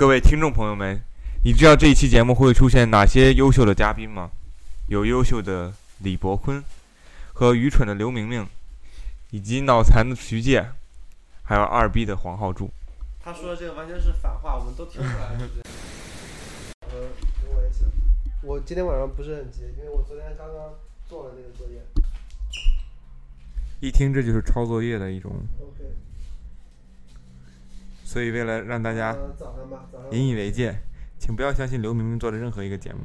各位听众朋友们，你知道这一期节目会出现哪些优秀的嘉宾吗？有优秀的李伯坤和愚蠢的刘明明，以及脑残的徐介，还有二逼的黄浩柱。他说的这个完全是反话，我们都听出来了。是不是呃，跟我也行。我今天晚上不是很急，因为我昨天刚刚做了那个作业。一听这就是抄作业的一种，OK。所以为了让大家。引以为戒，请不要相信刘明明做的任何一个节目，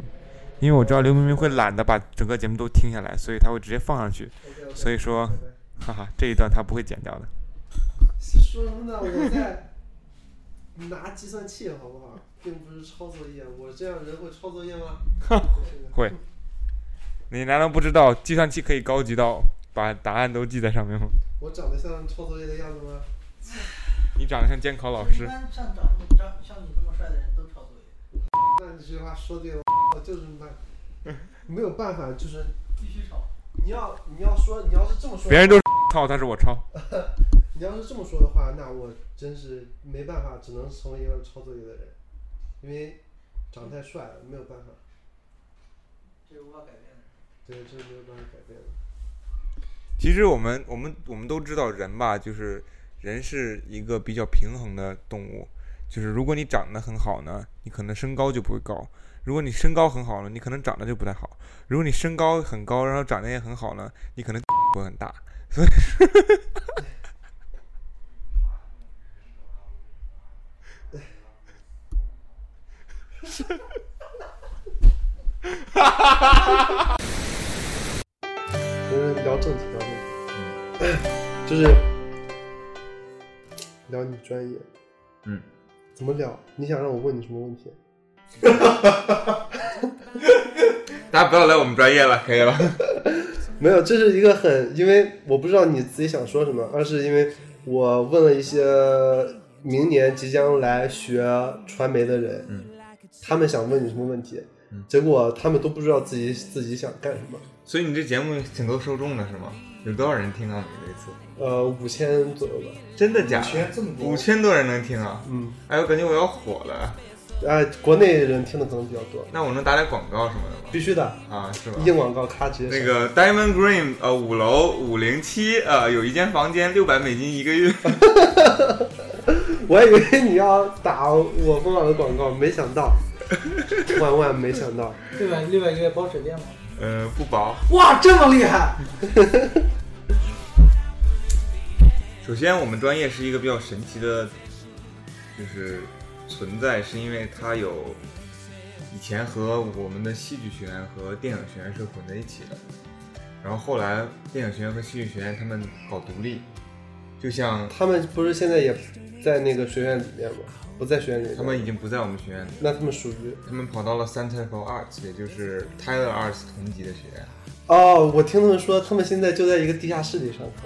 因为我知道刘明明会懒得把整个节目都听下来，所以他会直接放上去。所以说哈哈，这一段他不会剪掉的。说什么呢？我在拿计算器，好不好？并不是抄作业。我这样人会抄作业吗？会。你难道不知道计算器可以高级到把答案都记在上面吗？我长得像抄作业的样子吗？你长得像监考老师一师，般像长这么长像你这么帅的人都抄作业，那这句话说对了，我就是没没有办法，就是必须抄。你要你要说你要是这么说，别人都是 抄，但是我抄。你要是这么说的话，那我真是没办法，只能成为一个抄作业的人，因为长得太帅了，没有办法，这是无法改变的。对，这是没有办法改变的。其实我们我们我们都知道人吧，就是人是一个比较平衡的动物。就是如果你长得很好呢，你可能身高就不会高；如果你身高很好呢，你可能长得就不太好；如果你身高很高，然后长得也很好呢，你可能 会很大。所以，就是聊正题，聊正题，就是聊你专业，嗯，怎么聊？你想让我问你什么问题？大家不要来我们专业了，可以了。没有，这是一个很，因为我不知道你自己想说什么，而是因为我问了一些明年即将来学传媒的人，嗯，他们想问你什么问题，嗯结果他们都不知道自己自己想干什么。所以你这节目挺多受众的是吗？有多少人听到？你这次呃，五千左右吧。真的假的？圈这么多五千多人能听啊！嗯，哎，我感觉我要火了。呃、国内人听的可能比较多，那我能打点广告什么的吗？必须的，啊，是吧？硬广告咔直接。那个 Diamond Green 呃五楼五零七呃有一间房间六百美金一个月，我还以为你要打我疯狂的广告，没想到，万万没想到。六百六百个月包水电吗？呃不包。哇，这么厉害！首先我们专业是一个比较神奇的，就是存在，是因为它有以前和我们的戏剧学院和电影学院是混在一起的，然后后来电影学院和戏剧学院他们搞独立，就像他们不是现在也在那个学院里面吗？不在学院里面。他们已经不在我们学院里。那他们属于他们跑到了 Center for Arts，也就是 Tyler Arts 同级的学院。哦，我听他们说，他们现在就在一个地下室里上课，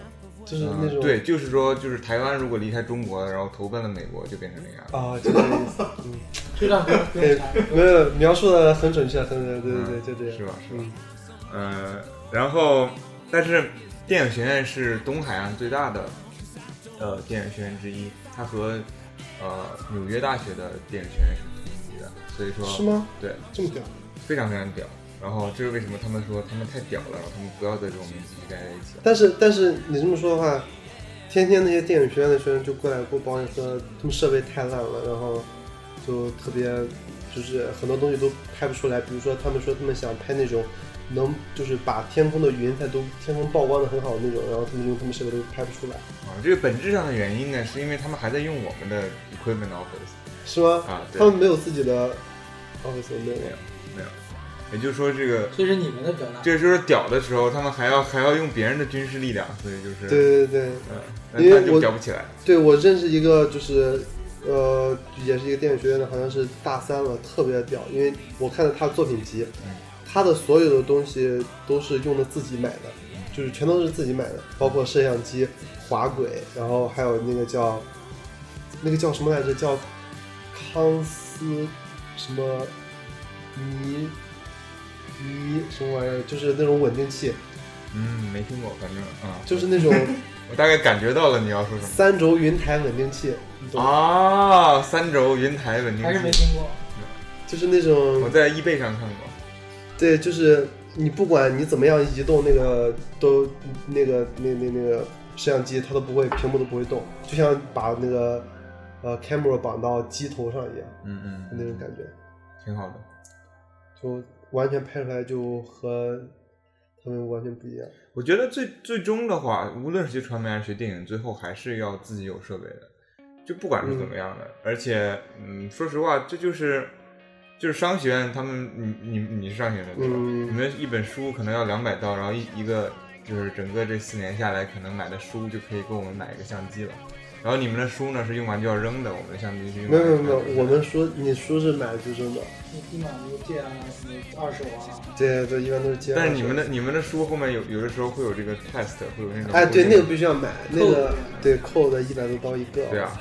就是那种、嗯对，就是说，就是台湾如果离开中国，然后投奔了美国，就变成那样。啊，就这个意思。嗯，这段不用不对用查。，没有描述的很准确，很对对对对，就这样。是吧？是吧？嗯，呃，然后，但是电影学院是东海岸最大的呃电影学院之一，它和呃纽约大学的电影学院是同级的，所以说是吗？对，这么屌？非常非常屌。然后这是为什么他们说他们太屌了，然后他们不要在这种面继续待在一起。但是但是你这么说的话，天天那些电影学院的学生就过来给我抱怨说，他们设备太烂了，然后就特别就是很多东西都拍不出来。比如说他们说他们想拍那种能就是把天空的云彩都天空曝光的很好的那种，然后他们用他们设备都拍不出来，啊，这个本质上的原因呢，是因为他们还在用我们的 equipment office 是吗？啊，他，们没有自己的 office 没有没有没有，也就是说这个所以是你们的表达。这就是屌的时候，他们还要还要用别人的军事力量，所以就是对对对嗯，那就因为我屌不起来。对，我认识一个就是。呃，也是一个电影学院的，好像是大三了，特别屌。因为我看了他的作品集，嗯他的所有的东西都是用的自己买的，就是全都是自己买的，包括摄像机、滑轨，然后还有那个叫那个叫什么来着？叫康斯什么尼尼什么玩意儿？就是那种稳定器，嗯，没听过，反正啊，就是那种 我大概感觉到了你要说什么。三轴云台稳定器？啊，三轴云台稳定器还是没器，听过。就是那种我在易贝上看过。对，就是你不管你怎么样移动那个都那个那那那个摄像机，它都不会屏幕都不会动，就像把那个呃 camera 绑到机头上一样，嗯嗯，那种感觉，挺好的。就完全拍出来就和他们完全不一样。我觉得最最终的话，无论是学传媒还是学电影，最后还是要自己有设备的，就不管是怎么样的。而且，嗯，说实话，这就是就是商学院，他们你你你是商学院的对吧？嗯你们一本书可能要两百刀，然后一一个就是整个这四年下来，可能买的书就可以给我们买一个相机了。然后你们的书呢是用完就要扔的，我们的相机是用没有没有没有，我们书你书是买就扔的，你立马就借啊，什么二手啊，对对，一般都是接。但是你们的你们的书后面有有的时候会有这个 test，会有那种哎，对，那个必须要买，那个对扣的一百多刀一个。对啊，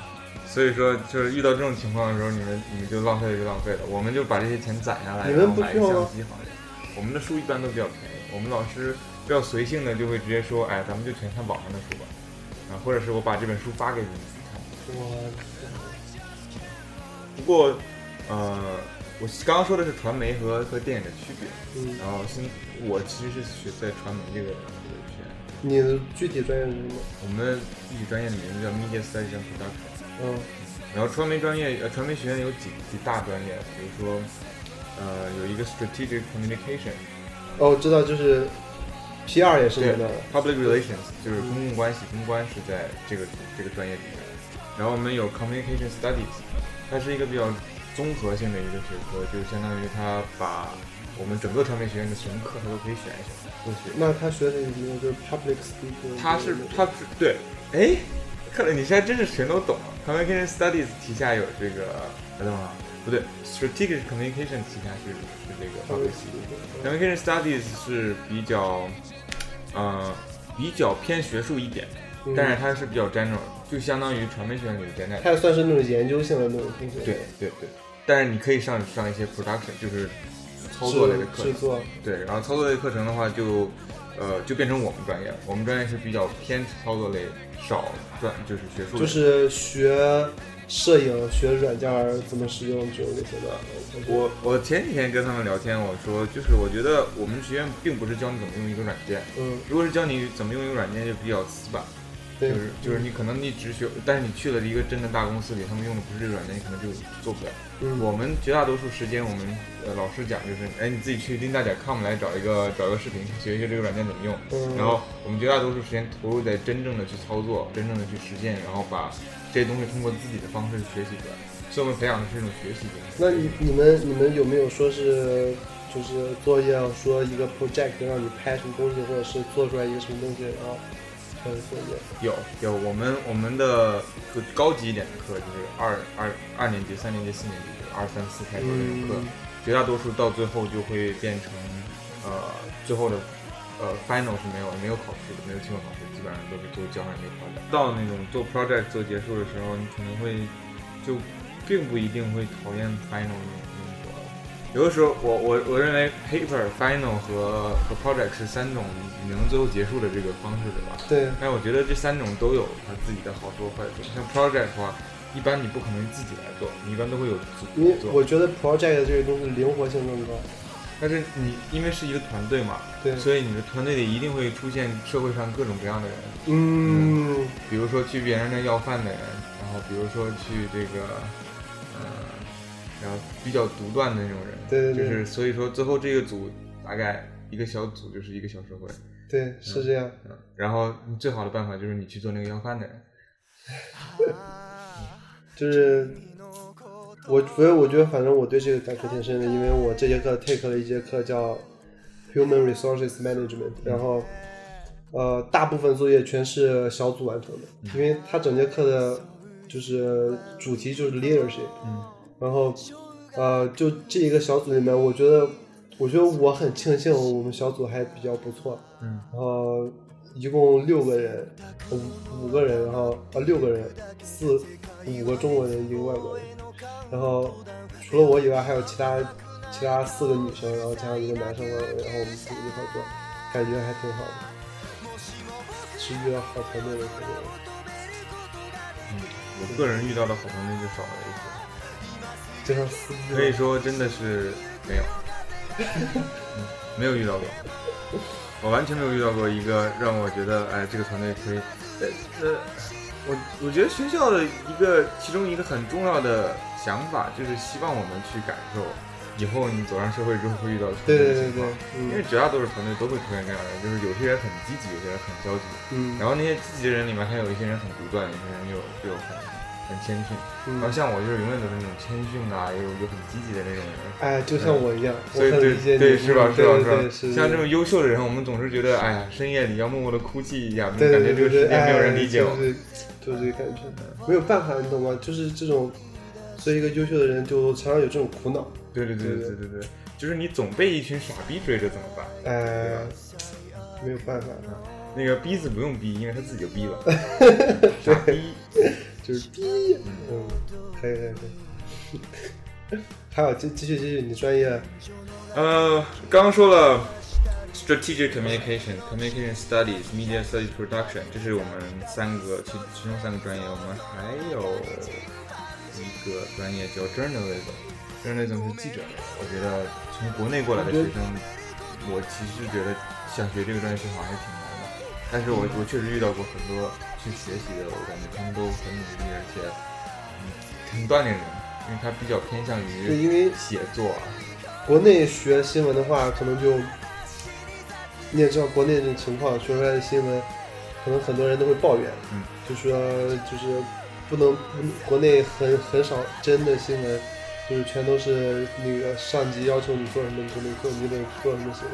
所以说就是遇到这种情况的时候，你们你们就浪费了就浪费了，我们就把这些钱攒下来，你们然后买个不需要吗相机好一点。我们的书一般都比较便宜，我们老师比较随性的就会直接说，哎，咱们就全看网上的书吧，啊，或者是我把这本书发给你们看。我不过，呃，我刚刚说的是传媒和和电影的区别，嗯，然后现我其实是学在传媒这个这个学院，你的具体专业是什么？我们具体专业的名字叫 Media Studies and Production。嗯然后传媒专业，呃，传媒学院有几几大专业，比如说，呃，有一个 Strategic Communication，哦，我知道，就是 PR 也是对你的。，Public Relations 就是公共关系，公关是在这个这个专业里面。然后我们有 Communication Studies，它是一个比较综合性的一个学科，就相当于它把我们整个传媒学院的什么课它都可以选一选，都学。那他学的有没有就是 public speaking？他是他是对，哎，看来你现在真是全都懂了。Communication Studies 旗下有这个，等等啊，不对，Strategic Communication 旗下是是这个。Communication Studies 是比较，呃，比较偏学术一点，嗯但是它是比较 general，就相当于传媒学院里的 general。它也算是那种研究性的那种东西。对对对，但是你可以上上一些 production，就是操作类的课程。对，然后操作类课程的话就，呃，就变成我们专业了。我们专业是比较偏操作类，少专就是学术类。就是学摄影、学软件儿怎么使用这种类的。我我前几天跟他们聊天，我说就是我觉得我们学院并不是教你怎么用一个软件，嗯，如果是教你怎么用一个软件，就比较死板，就，是就是你可能你只学，但是你去了一个真的大公司里，他们用的不是这个软件，你可能就做不了。嗯，我们绝大多数时间，我们呃老师讲就是，哎，你自己去 linda 点 com 来找一个找一个视频，学一学这个软件怎么用。嗯然后我们绝大多数时间投入在真正的去操作，真正的去实践，然后把这些东西通过自己的方式去学习出来。所以我们培养的是一种学习精神。那你你们你们有没有说是就是作业说一个 project 让你拍什么东西，或者是做出来一个什么东西，然后开始作业？有有，我们我们的课高级一点的课就是二二二年级、三年级、四年级，二三四开头那种课，嗯绝大多数到最后就会变成呃最后的呃 final 是没有没有考试的，没有期末考试，基本上都是就交上一个 project。到那种做 project 做结束的时候，你可能会就并不一定会讨厌 final 那种。有的时候，我我我认为 paper、final 和和 project 是三种你能最后结束的这个方式，对吧？对，但我觉得这三种都有它自己的好处和坏处。像 project 的话，一般你不可能自己来做，你一般都会有组做。我觉得 project 这个东西灵活性更高。但是你因为是一个团队嘛，对，所以你的团队里一定会出现社会上各种各样的人，嗯，比如说去别人那要饭的人，然后比如说去这个，呃，然后比较独断的那种人，对对对就是所以说最后这个组大概一个小组就是一个小社会，对，是这样。嗯，然后你最好的办法就是你去做那个要饭的人，就是我，所以我觉得，反正我对这个感触挺深的，因为我这节课 take 了一节课叫 Human Resources Management，然后呃，大部分作业全是小组完成的，因为他整节课的就是主题就是 leadership，嗯，然后呃，就这一个小组里面，我觉得，我觉得我很庆幸我们小组还比较不错，嗯，然后一共六个人，五五个人，然后啊六个人，四五个中国人，一个外国人，然后除了我以外，还有其他其他四个女生，然后加上一个男生，然后我们组一块做，感觉还挺好的。是遇到好团队的很多人。嗯，我个人遇到的好团队就少了一些。可以说真的是没有，嗯没有遇到过，我完全没有遇到过一个让我觉得哎这个团队可以，呃呃，我我觉得学校的一个其中一个很重要的想法就是希望我们去感受以后你走上社会之后会遇到的对对对对情况，，因为嗯绝大多数团队都会出现这样的，就是有些人很积极，有些人很消极，嗯，然后那些积极的人里面还有一些人很独断，有些人又又很很谦逊。然后嗯，像我就是永远都是那种谦逊啊，又又很积极的那种人。哎，就像我一样，我所以对对是吧嗯是吧是吧像这种优秀的人，我们总是觉得哎呀，深夜里要默默的哭泣一下，对感觉这个世界没有人哎理解我。就是就是这个感觉，没有办法，你懂吗？就是这种，作为一个优秀的人，就常常有这种苦恼，对对对对对对对，就是你总被一群傻逼追着怎么办？呃，没有办法，那个逼字不用逼，因为他自己就逼了。傻逼。就是逼，嗯，可以可以可以。还有继继续继续，你专业，呃，刚刚说了 strategic communication、communication studies、media studies production，这是我们三个其其中三个专业，我们还有一个专业叫 journalism。journalism 是记者类，我觉得从国内过来的学生，我其实觉得想学这个专业学好像还是挺难的。但是我我确实遇到过很多去学习的，我感觉他们都很努力，而且嗯很锻炼人，因为他比较偏向对，于因为写作啊。国内学新闻的话，可能就你也知道国内这种情况，说出来的新闻，可能很多人都会抱怨，嗯，就说就是不能，不国内很很少真的新闻，就是全都是那个上级要求你做什么你就得做，你得做什么新闻。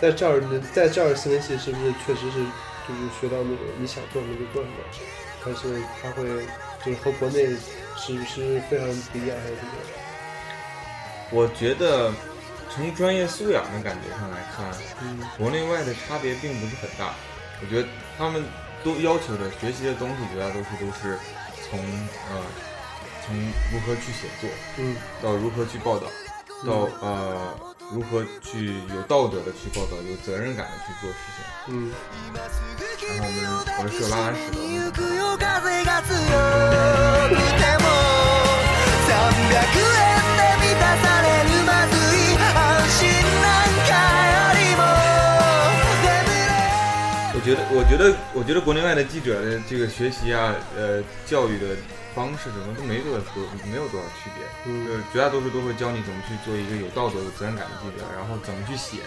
在这儿，在这儿新闻系是不是确实是就是学到那个你想做什么就做什么，但是他会就是和国内是不是非常不一样还是怎么样？我觉得从专业素养的感觉上来看，嗯国内外的差别并不是很大。我觉得他们都要求的学习的东西，绝大多数都是从呃从如何去写作，嗯到如何去报道，到呃如何去有道德的去报道，有责任感的去做事情。嗯。然后我们我们是有拉拉屎的，我们我觉得，我觉得，我觉得国内外的记者的这个学习啊，呃，教育的方式什么都没多多，没有多少区别。嗯就是绝大多数都会教你怎么去做一个有道德、有责任感的记者，然后怎么去写，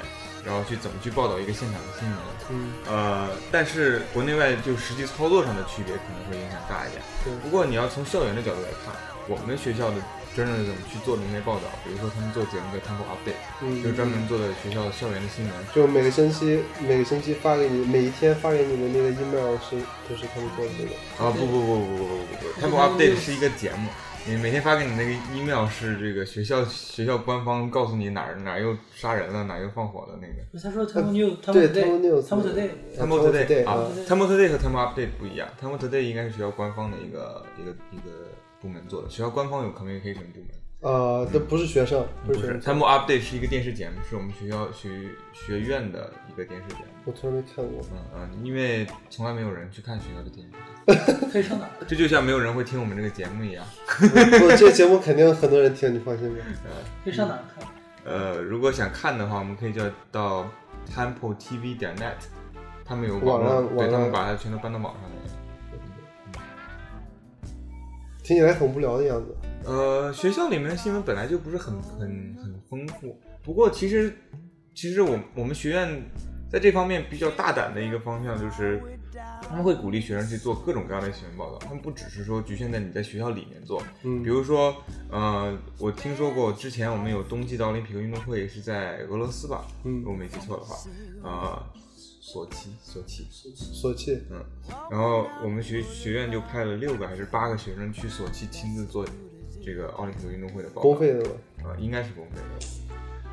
然后去怎么去报道一个现场的新闻。嗯，呃，但是国内外就实际操作上的区别可能会影响大一点。对不过你要从校园的角度来看，我们学校的真正的怎么去做那些报道比如说他们做节目叫 temple update 就专门做的学校校园的新闻。就每个星期每个星期发给你每一天发给你的那个 email 是就是他们做的这个。啊不不不不不不不 temple update 是一个节目你每天发给你那个 email 是这个学校学校官方告诉你哪儿哪儿又杀人了哪儿又放火了那个。他说 temple new temple new，temple today，temple today 啊 temple today 和 temple update 不一样 temple today 应该是学校官方的一个一个一个部门做的，学校官方有 communication 部门，呃，这不是学生，不不是。Temple Update 是一个电视节目，是我们学校学学院的一个电视节目。我从来没看过。嗯嗯，因为从来没有人去看学校的电视，可以上哪儿？这就像没有人会听我们这个节目一样。不，这节目肯定很多人听，你放心吧。可以上哪看？呃，如果想看的话，我们可以叫到 Temple TV 点 net，他们有网网上络，对网上他们把它全都搬到网上听起来很无聊的样子。呃，学校里面的新闻本来就不是很很很丰富，不过其实其实我我们学院在这方面比较大胆的一个方向就是，他们会鼓励学生去做各种各样的新闻报道，他们不只是说局限在你在学校里面做，嗯。比如说呃，我听说过之前我们有冬季的奥林匹克运动会是在俄罗斯吧，嗯。如果没记错的话，呃，索契索契，索契，嗯，然后我们学学院就派了六个还是八个学生去索契亲自做这个奥林匹克运动会的报告，公费的吧？呃，应该是公费的。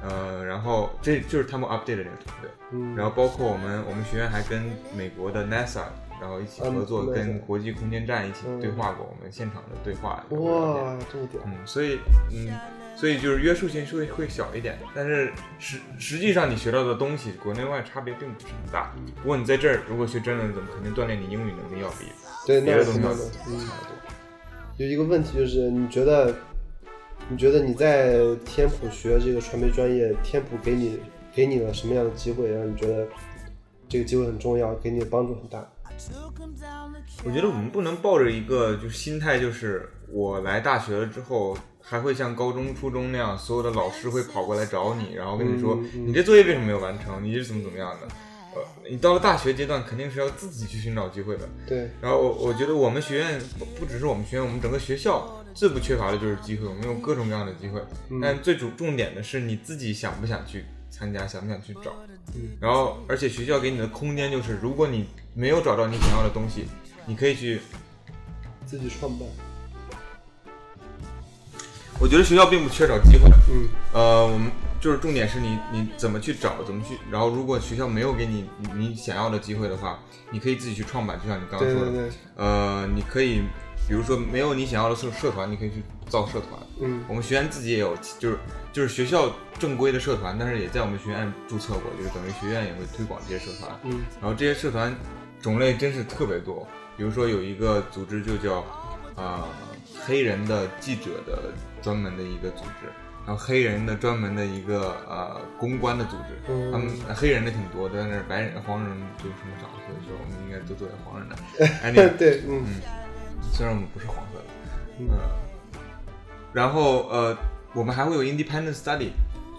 呃，然后这就是他们 update 的这个团队，嗯，然后包括我们我们学院还跟美国的 NASA，然后一起合作，嗯跟国际空间站一起嗯。对话过，我们现场的对话。哇，这么屌！嗯，所以嗯，所以就是约束性是会会小一点，但是实实际上你学到的东西国内外差别并不是很大。不过你在这儿如果学真人，怎么肯定锻炼你英语能力要比对，别那是肯定的的东西要。有一个问题就是，你觉得，你觉得你在天普学这个传媒专业，天普给你给你了什么样的机会，让你觉得这个机会很重要，给你的帮助很大？我觉得我们不能抱着一个就是心态，就是我来大学了之后，还会像高中、初中那样，所有的老师会跑过来找你，然后跟你说、你这作业为什么没有完成，你是怎么怎么样的。呃，你到了大学阶段，肯定是要自己去寻找机会的。对，然后我我觉得我们学院不不只是我们学院，我们整个学校最不缺乏的就是机会，我们有各种各样的机会。但最主重点的是你自己想不想去参加，想不想去找。然后而且学校给你的空间就是，如果你没有找到你想要的东西，你可以去。自己创办。我觉得学校并不缺少机会，嗯呃，我们就是重点是你你怎么去找，怎么去。然后如果学校没有给你你你想要的机会的话，你可以自己去创办，就像你刚刚说的。对对对，呃，你可以，比如说没有你想要的社社团，你可以去造社团。嗯我们学院自己也有，就是就是学校正规的社团，但是也在我们学院注册过，就是等于学院也会推广这些社团。嗯然后这些社团种类真是特别多，比如说有一个组织就叫啊、黑人的记者的专门的一个组织，然后黑人的专门的一个呃公关的组织，嗯。他们黑人的挺多的，但是白人黄人就什么少，所以说我们应该都作为黄人的。anyway, 对，嗯。虽然我们不是黄色的，嗯。呃，然后呃，我们还会有 independent study，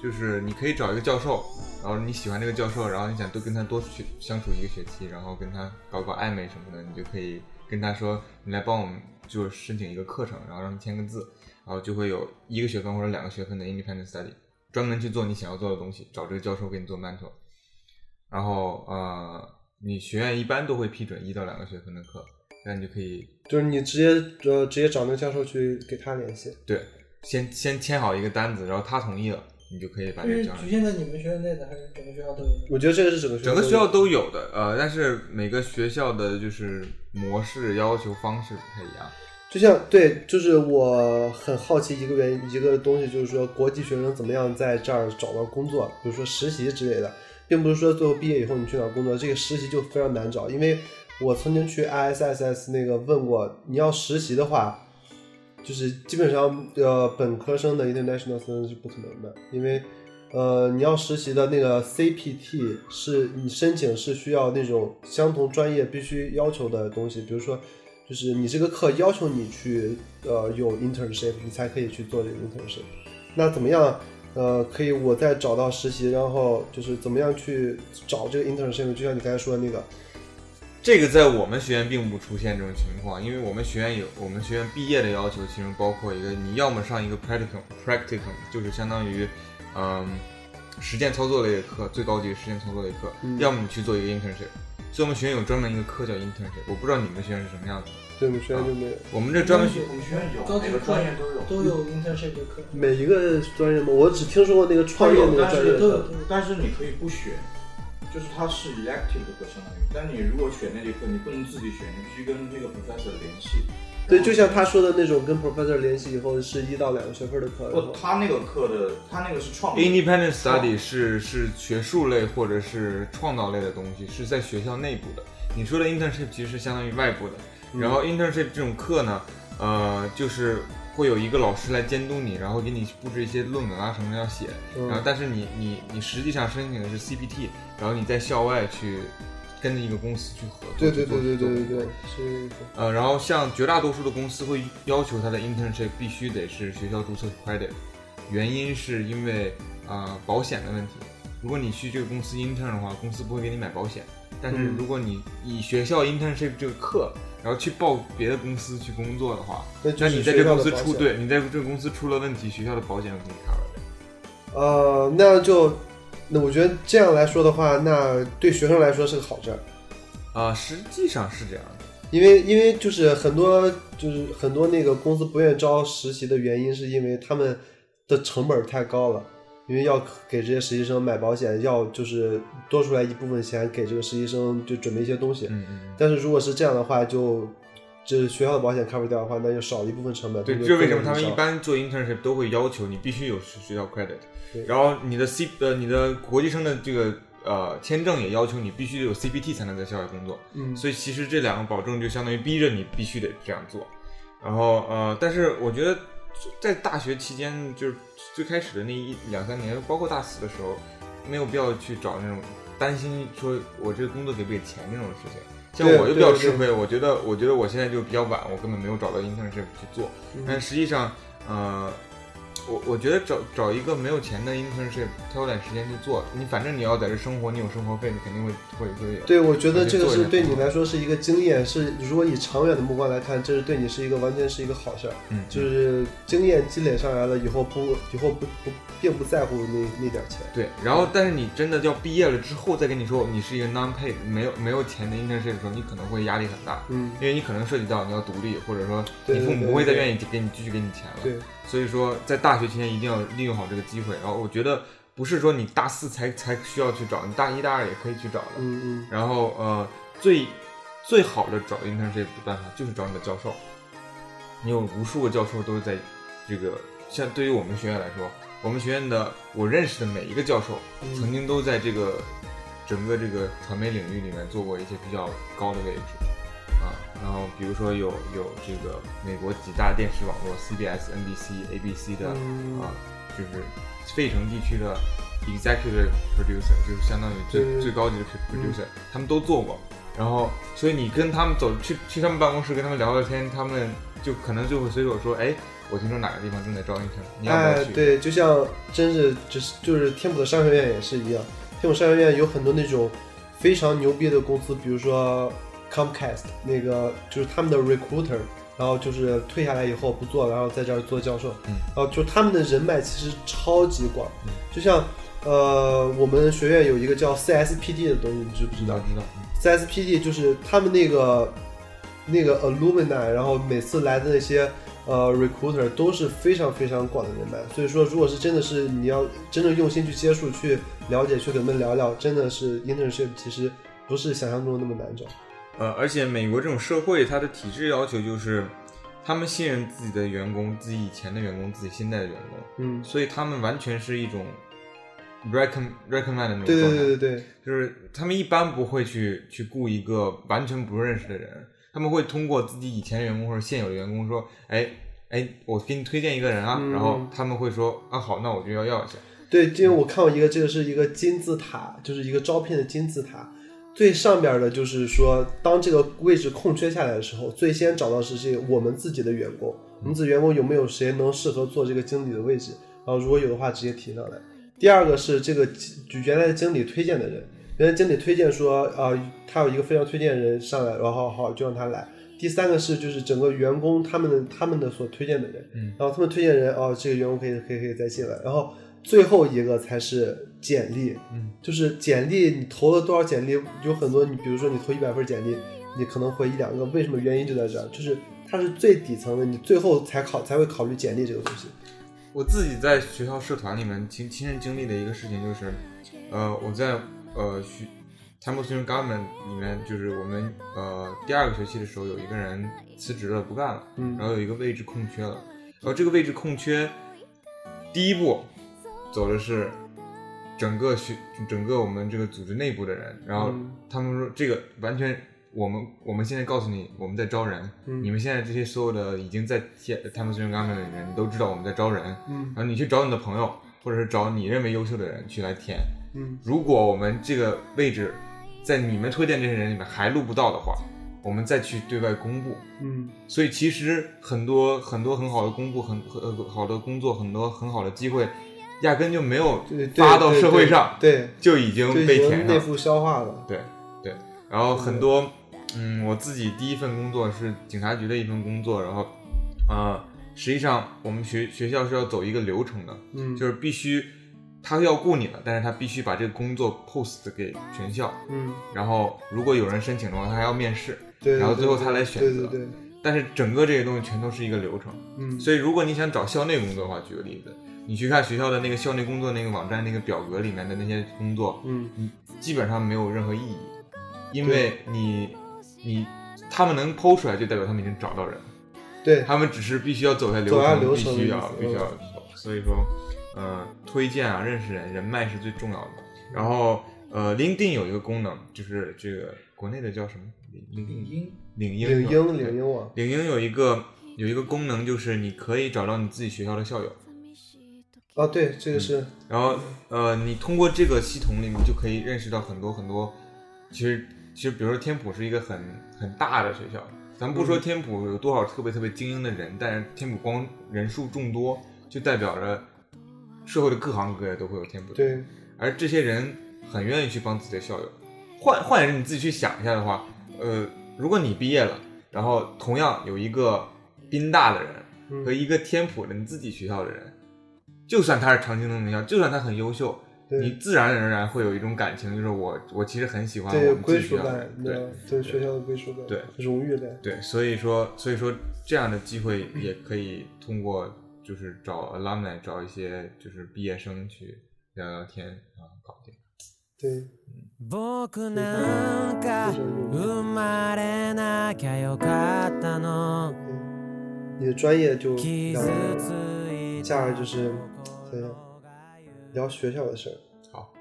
就是你可以找一个教授，然后你喜欢这个教授，然后你想多跟他多去相处一个学期，然后跟他搞搞暧昧什么的，你就可以跟他说，你来帮我们就是申请一个课程，然后让他签个字，然后就会有一个学分或者两个学分的 independent study，专门去做你想要做的东西，找这个教授给你做 mentor，然后呃，你学院一般都会批准一到两个学分的课，那你就可以就是你直接呃直接找那个教授去给他联系。对，先先签好一个单子，然后他同意了，你就可以把这个交上去。是局限在你们学院内的，还是整个学校都有？我觉得这个是整个学整个学校都都有的，呃，但是每个学校的就是模式、要求方式不太一样。就像对，就是我很好奇一个原因，一个东西就是说，国际学生怎么样在这儿找到工作，比如说实习之类的，并不是说最后毕业以后你去哪儿工作，这个实习就非常难找。因为我曾经去 ISSS 那个问过，你要实习的话，就是基本上呃本科生的 international student 是不可能的，因为呃你要实习的那个 CPT 是你申请是需要那种相同专业必须要求的东西，比如说。就是你这个课要求你去呃有 internship，你才可以去做这个 internship。那怎么样呃可以我再找到实习，然后就是怎么样去找这个 internship？就像你刚才说的那个，这个在我们学院并不出现这种情况，因为我们学院有我们学院毕业的要求，其中包括一个你要么上一个 practicum practicum，就是相当于嗯实践操作类的课，最高级实践操作类课，嗯要么你去做一个 internship。所以我们学院有专门一个课叫 internship，我不知道你们学院是什么样子。对我们学院就没有。我们这专门学我们学院有高级每个专业都有，都有 internship 的课，每一个专业吗？我只听说过那个创业那个但专业是都有课。但是你可以不选，就是它是 elective 的课相当于，但你如果选那节课，你不能自己选，你必须跟那个 professor 联系。对，就像他说的那种，跟 professor 联系以后是一到两个学分的课。不，他那个课的，他那个是创意 Independent study 是是学术类或者是创造类的东西，是在学校内部的。你说的 internship 其实是相当于外部的，然后 internship 这种课呢，呃，就是会有一个老师来监督你，然后给你布置一些论文啊什么的要写，嗯然后但是你你你实际上申请的是 CPT，然后你在校外去跟着一个公司去合作，对对对对对对对，是呃，然后像绝大多数的公司会要求他的 internship 必须得是学校注册 credit，原因是因为呃保险的问题。如果你去这个公司 intern 的话，公司不会给你买保险。但是嗯如果你以学校 internship 这个课，然后去报别的公司去工作的话，那就是你在这个公司出对你在这个公司出了问题，学校的保险会给你 cover 的。呃，那就那我觉得这样来说的话，那对学生来说是个好事儿。啊、实际上是这样的。因为因为就是很多就是很多那个公司不愿意招实习的原因，是因为他们的成本太高了，因为要给这些实习生买保险，要就是多出来一部分钱给这个实习生就准备一些东西。嗯嗯但是如果是这样的话，就这学校的保险 cover 掉的话，那就少了一部分成本。对，不这为什么他们一般做 internship 都会要求你必须有学校 credit，对然后你的 C 呃你的国际生的这个呃签证也要求你必须有 CPT 才能在校外工作，嗯所以其实这两个保证就相当于逼着你必须得这样做。然后呃，但是我觉得在大学期间，就是最开始的那一两三年，包括大四的时候，没有必要去找那种担心说我这个工作给不给钱这种事情。像我就比较吃亏，我觉得我觉得我现在就比较晚，我根本没有找到 internship 去做。嗯但实际上，呃，我我觉得找找一个没有钱的 internship，挑点时间去做，你反正你要在这生活，你有生活费，你肯定会会会有。对，我觉得这个是对你来说是一个经验，是如果以长远的目光来看，这是对你是一个完全是一个好事儿。嗯，就是经验积累上来了以后不以后不不并不在乎那那点儿钱。对，然后但是你真的要毕业了之后再跟你说你是一个 non-paid 没有没有钱的 internship 的时候，你可能会压力很大，嗯，因为你可能涉及到你要独立，或者说你父母不会再愿意给你继续给你钱了。对，所以说在大学期间一定要利用好这个机会。然后我觉得不是说你大四才才需要去找，你大一大二也可以去找的。嗯嗯，然后呃，最最好的找 internship 的办法就是找你的教授。你有无数个教授都是在这个，像对于我们学院来说，我们学院的我认识的每一个教授，嗯曾经都在这个整个这个传媒领域里面做过一些比较高的位置啊。然后比如说有有这个美国几大电视网络 CBS、NBC、ABC 的、嗯啊，就是费城地区的 executive producer，就是相当于最对最高级的 producer，、他们都做过。然后，所以你跟他们走去去他们办公室跟他们聊聊天，他们就可能就会随手说，哎，我听说哪个地方正在招 intern，你要不要哎，去？对，就像真是就是就是天普的商学院也是一样，天普商学院有很多那种非常牛逼的公司，比如说 Comcast 那个就是他们的 recruiter，然后就是退下来以后不做，然后在这儿做教授，嗯然后就他们的人脉其实超级广，就像呃我们学院有一个叫 CSPD 的东西，你知不知道？知道。CSPD 就是他们那个那个 alumni，然后每次来的那些呃 recruiter 都是非常非常广的人脉，所以说如果是真的是你要真正用心去接触、去了解、去跟他们聊聊，真的是 internship 其实不是想象中的那么难找。呃，而且美国这种社会，它的体制要求就是，他们信任自己的员工，自己以前的员工，自己现在的员工，嗯，所以他们完全是一种 recommend recommend 的那种对状态。对对对对，就是他们一般不会去去雇一个完全不认识的人，他们会通过自己以前的员工或者现有的员工说，哎哎，我给你推荐一个人啊，嗯然后他们会说啊好，那我就要要一下。对，因为我看过一个，这个是一个金字塔，就是一个招聘的金字塔。最上边的就是说，当这个位置空缺下来的时候，最先找到是这我们自己的员工，我们自己员工有没有谁能适合做这个经理的位置，然后如果有的话，直接提上来。第二个是这个就原来的经理推荐的人，原来经理推荐说啊、他有一个非常推荐的人上来，然后好就让他来。第三个是就是整个员工他们的他们的所推荐的人，嗯然后他们推荐人哦，这个员工可以可以可以再进来，然后最后一个才是简历，嗯，就是简历你投了多少简历，有很多你比如说你投一百份简历，你可能回一两个，为什么原因就在这儿，就是它是最底层的，你最后才考才会考虑简历这个东西。我自己在学校社团里面亲亲身经历的一个事情就是，呃，我在呃学 Temple Student Government 里面，就是我们呃第二个学期的时候，有一个人辞职了，不干了，嗯。然后有一个位置空缺了，然后这个位置空缺，第一步走的是整个学整个我们这个组织内部的人，然后嗯他们说这个完全。我们我们现在告诉你，我们在招人。嗯你们现在这些所有的已经在 Temple Student Government 的人，你都知道我们在招人。嗯然后你去找你的朋友，或者是找你认为优秀的人去来填。嗯如果我们这个位置在你们推荐这些人里面还录不到的话，我们再去对外公布。嗯所以其实很多很多很好的公布，很很很好的工作，很多很好的机会，压根就没有发到社会上，对，就已经对就已经被填上。内部消化了。对对，然后很多，嗯，我自己第一份工作是警察局的一份工作，然后，呃，实际上我们学学校是要走一个流程的，嗯，就是必须他要雇你了，但是他必须把这个工作 post 给全校，嗯，然后如果有人申请的话，他还要面试，对，然后最后他来选择对对对，但是整个这些东西全都是一个流程，嗯，所以如果你想找校内工作的话，举个例子，你去看学校的那个校内工作那个网站那个表格里面的那些工作，嗯基本上没有任何意义，因为你你他们能剖出来，就代表他们已经找到人了。对，他们只是必须要走下流程，流程必须要必须要。所以说，呃，推荐啊，认识人，人脉是最重要的。然后，呃，LinkedIn 有一个功能，就是这个国内的叫什么？领领领英领英领英领英网，领英有一个有一个功能，就是你可以找到你自己学校的校友，啊，对，这个是然后呃，你通过这个系统里，面就可以认识到很多很多。其实其实，比如说天普是一个很很大的学校，咱不说天普有多少特别特别精英的人，但是天普光人数众多，就代表着社会的各行各业都会有天普。对，而这些人很愿意去帮自己的校友。换换言之，你自己去想一下的话，呃，如果你毕业了，然后同样有一个宾大的人嗯和一个天普的你自己学校的人，就算他是常青藤名校，就算他很优秀，对你自然而然会有一种感情，就是我我其实很喜欢对我们自己学校的归属感人，，对对对学校的归属感，对荣誉感，对，所以说所以说这样的机会也可以通过就是找 alumni 找一些就是毕业生去聊聊天啊，搞定。对，僕なんか生まれなきゃよかったの你的专业就傷聊完了，つい接下来就是 对聊学校的事儿。好，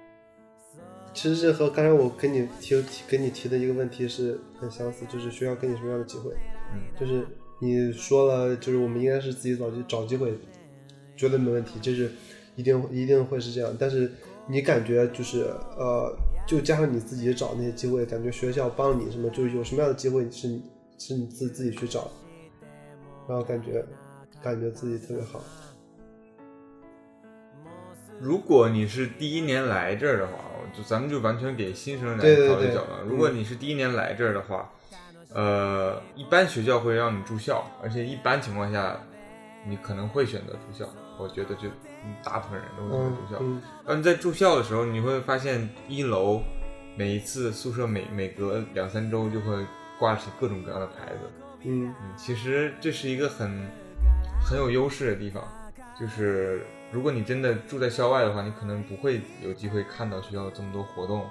其实这和刚才我跟你提提跟你提的一个问题是很相似，就是学校给你什么样的机会？嗯，就是你说了，就是我们应该是自己找机找机会，绝对没问题，就是一定一定会是这样。但是你感觉就是呃，就加上你自己找那些机会，感觉学校帮你什么，就是有什么样的机会是你是你自自己去找，然后感觉感觉自己特别好。如果你是第一年来这儿的话，就咱们就完全给新生来考虑角度。如果你是第一年来这儿的话，呃，一般学校会让你住校，而且一般情况下，你可能会选择住校。我觉得就嗯大部分人都会选择嗯住校。嗯当你在住校的时候，你会发现一楼每一次宿舍每每隔两三周就会挂起各种各样的牌子。嗯嗯，其实这是一个很很有优势的地方，就是如果你真的住在校外的话，你可能不会有机会看到学校这么多活动。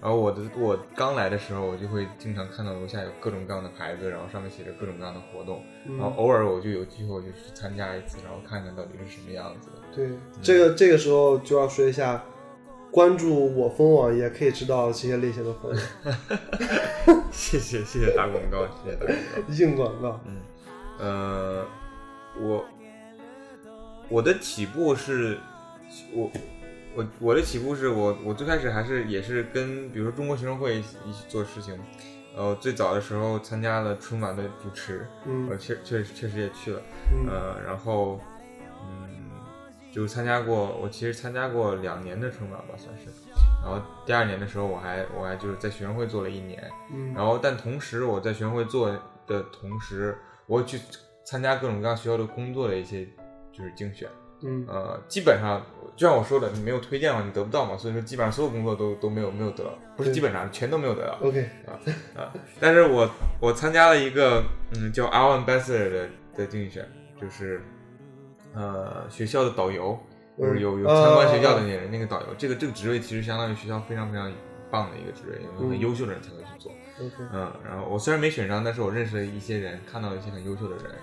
然后我的我刚来的时候，我就会经常看到楼下有各种各样的牌子，然后上面写着各种各样的活动，嗯然后偶尔我就有机会我就去参加一次，然后看看到底是什么样子的。对，这个这个时候就要说一下，关注我蜂网也可以知道这些类型的活动，谢谢谢谢打广告，谢谢打广告。硬广告。嗯，呃，我我的起步是，我我我的起步是我我最开始还是也是跟比如说中国学生会一起一起做事情，呃，最早的时候参加了春晚的主持，嗯我确确确实也去了，嗯。呃，然后嗯，就参加过，我其实参加过两年的春晚吧，算是。然后第二年的时候，我还我还就是在学生会做了一年，嗯。然后但同时我在学生会做的同时，我去参加各种各样学校的工作的一些就是竞选，嗯呃，基本上就像我说的，你没有推荐嘛，你得不到嘛，所以说基本上所有工作都都没有没有得到，不是基本上全都没有得到。，OK，啊啊！但是我我参加了一个嗯叫 Our Ambassador 的的竞选，就是呃学校的导游，就是有有嗯参观学校的啊那些人，那个导游，这个这个职位其实相当于学校非常非常棒的一个职位，因为很嗯优秀的人才会去做。OK，嗯，然后我虽然没选上，但是我认识了一些人，看到了一些很优秀的人，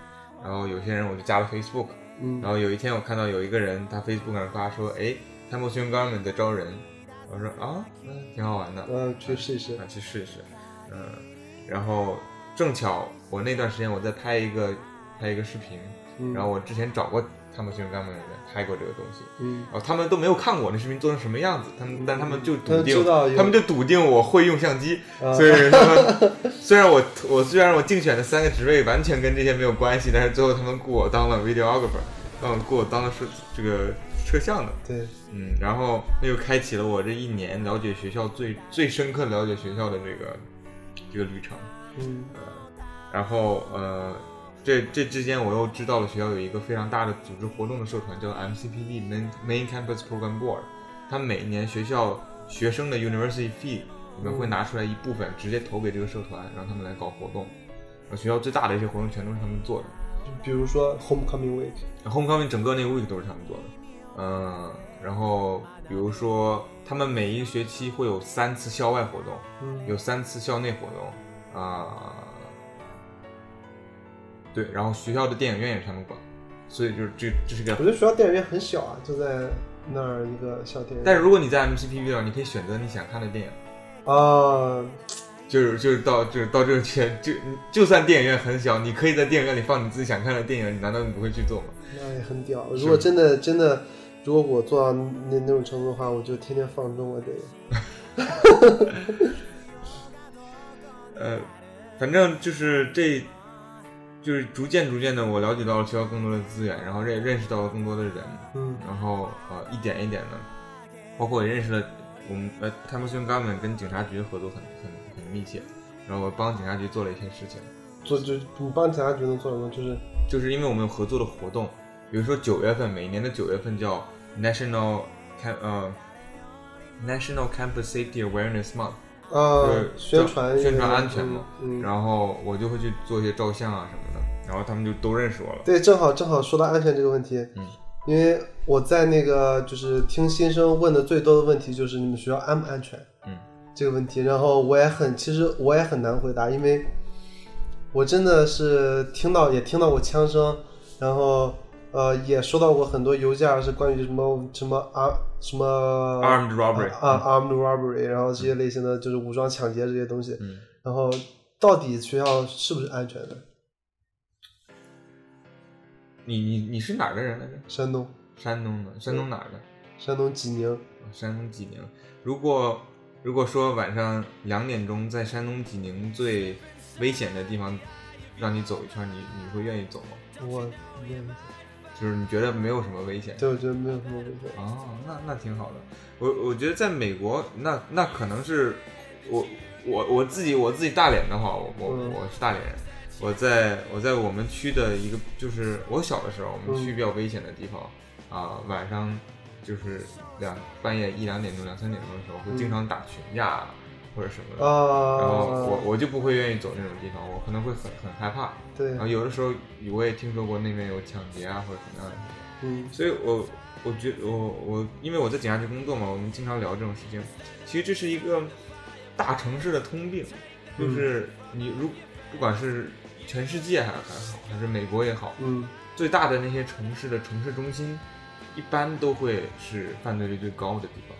然后有些人我就加了 Facebook，嗯。然后有一天我看到有一个人他 Facebook 上发说，哎 e m p l e Garment 在招人，我说啊，嗯，挺好玩的，嗯，去试一试。啊，去试一试，嗯，然后正巧我那段时间我在拍一个拍一个视频，嗯。然后我之前找过他们学生干部的人拍过这个东西，嗯。然后他们都没有看过我那视频做成什么样子，他们但他们就笃定他们就笃定我会用相机，啊。所以他们虽然我我虽然我竞选的三个职位完全跟这些没有关系，但是最后他们雇我当了 videographer，让我雇我当了摄这个摄像的，对，嗯，然后那就开启了我这一年了解学校最最深刻了解学校的这个这个旅程。嗯。然后呃，这这之间我又知道了学校有一个非常大的组织活动的社团，叫 MCPD Main Main Campus Program Board。它每年学校学生的 University Fee 里面会拿出来一部分直接投给这个社团，让他们来搞活动。呃学校最大的一些活动全都是他们做的。比如说 Homecoming Week，Homecoming 整个那个 week 都是他们做的，嗯，然后比如说他们每一个学期会有三次校外活动，嗯有三次校内活动，啊、对，然后学校的电影院也是他们管，所以就是这这是个我觉得学校电影院很小啊，就在那儿一个小电影院。但是如果你在 MCP 遇到，你可以选择你想看的电影，啊，就是就是到就是到这个圈，就就算电影院很小，你可以在电影院里放你自己想看的电影，你难道你不会去做吗？那也很屌。如果真的真的，如果我做到那那种程度的话，我就天天放中国电影。呃，反正就是这，就是逐渐逐渐的，我了解到了学校更多的资源，然后认认识到了更多的人，嗯然后呃一点一点的，包括也认识了我们呃 a s o n Government 跟警察局的合作很很很密切，然后我帮警察局做了一些事情，做就你帮警察局能做什么？就是就是因为我们有合作的活动，比如说九月份，每年的九月份叫 National Camp 呃 National Campus Safety Awareness Month，啊就是，宣传宣传安全嘛，嗯，嗯然后我就会去做一些照相啊什么的，然后他们就都认识我了。对，正好正好说到安全这个问题，嗯，因为我在那个就是听新生问的最多的问题就是你们学校安不安全？嗯，这个问题，然后我也很其实我也很难回答，因为我真的是听到也听到过枪声，然后呃也收到过很多邮件是关于什么什么啊什么 Armed robbery 啊、armed robbery，然后这些类型的就是武装抢劫这些东西，嗯，然后到底学校是不是安全的？你你你是哪儿的人来着？山东，山东的，山东哪儿的？山东济宁。山东济宁。如果如果说晚上两点钟在山东济宁最危险的地方让你走一圈，你你会愿意走吗？我就是你觉得没有什么危险？对，我觉得没有什么危险。哦，那那挺好的。我我觉得在美国，那那可能是我我我自己我自己大连的话，我我、嗯我是大连人。我在我在我们区的一个，就是我小的时候，我们区比较危险的地方啊、晚上就是两半夜一两点钟、两三点钟的时候，会经常打群架啊或者什么的。啊，然后我我就不会愿意走那种地方，我可能会很很害怕。对然，后有的时候我也听说过那边有抢劫啊或者怎么样的。嗯所以我我觉我我因为我在警察局工作嘛，我们经常聊这种事情。其实这是一个大城市的通病，就是你如不管是全世界还还好，还是美国也好，嗯最大的那些城市的城市中心，一般都会是犯罪率最高的地方。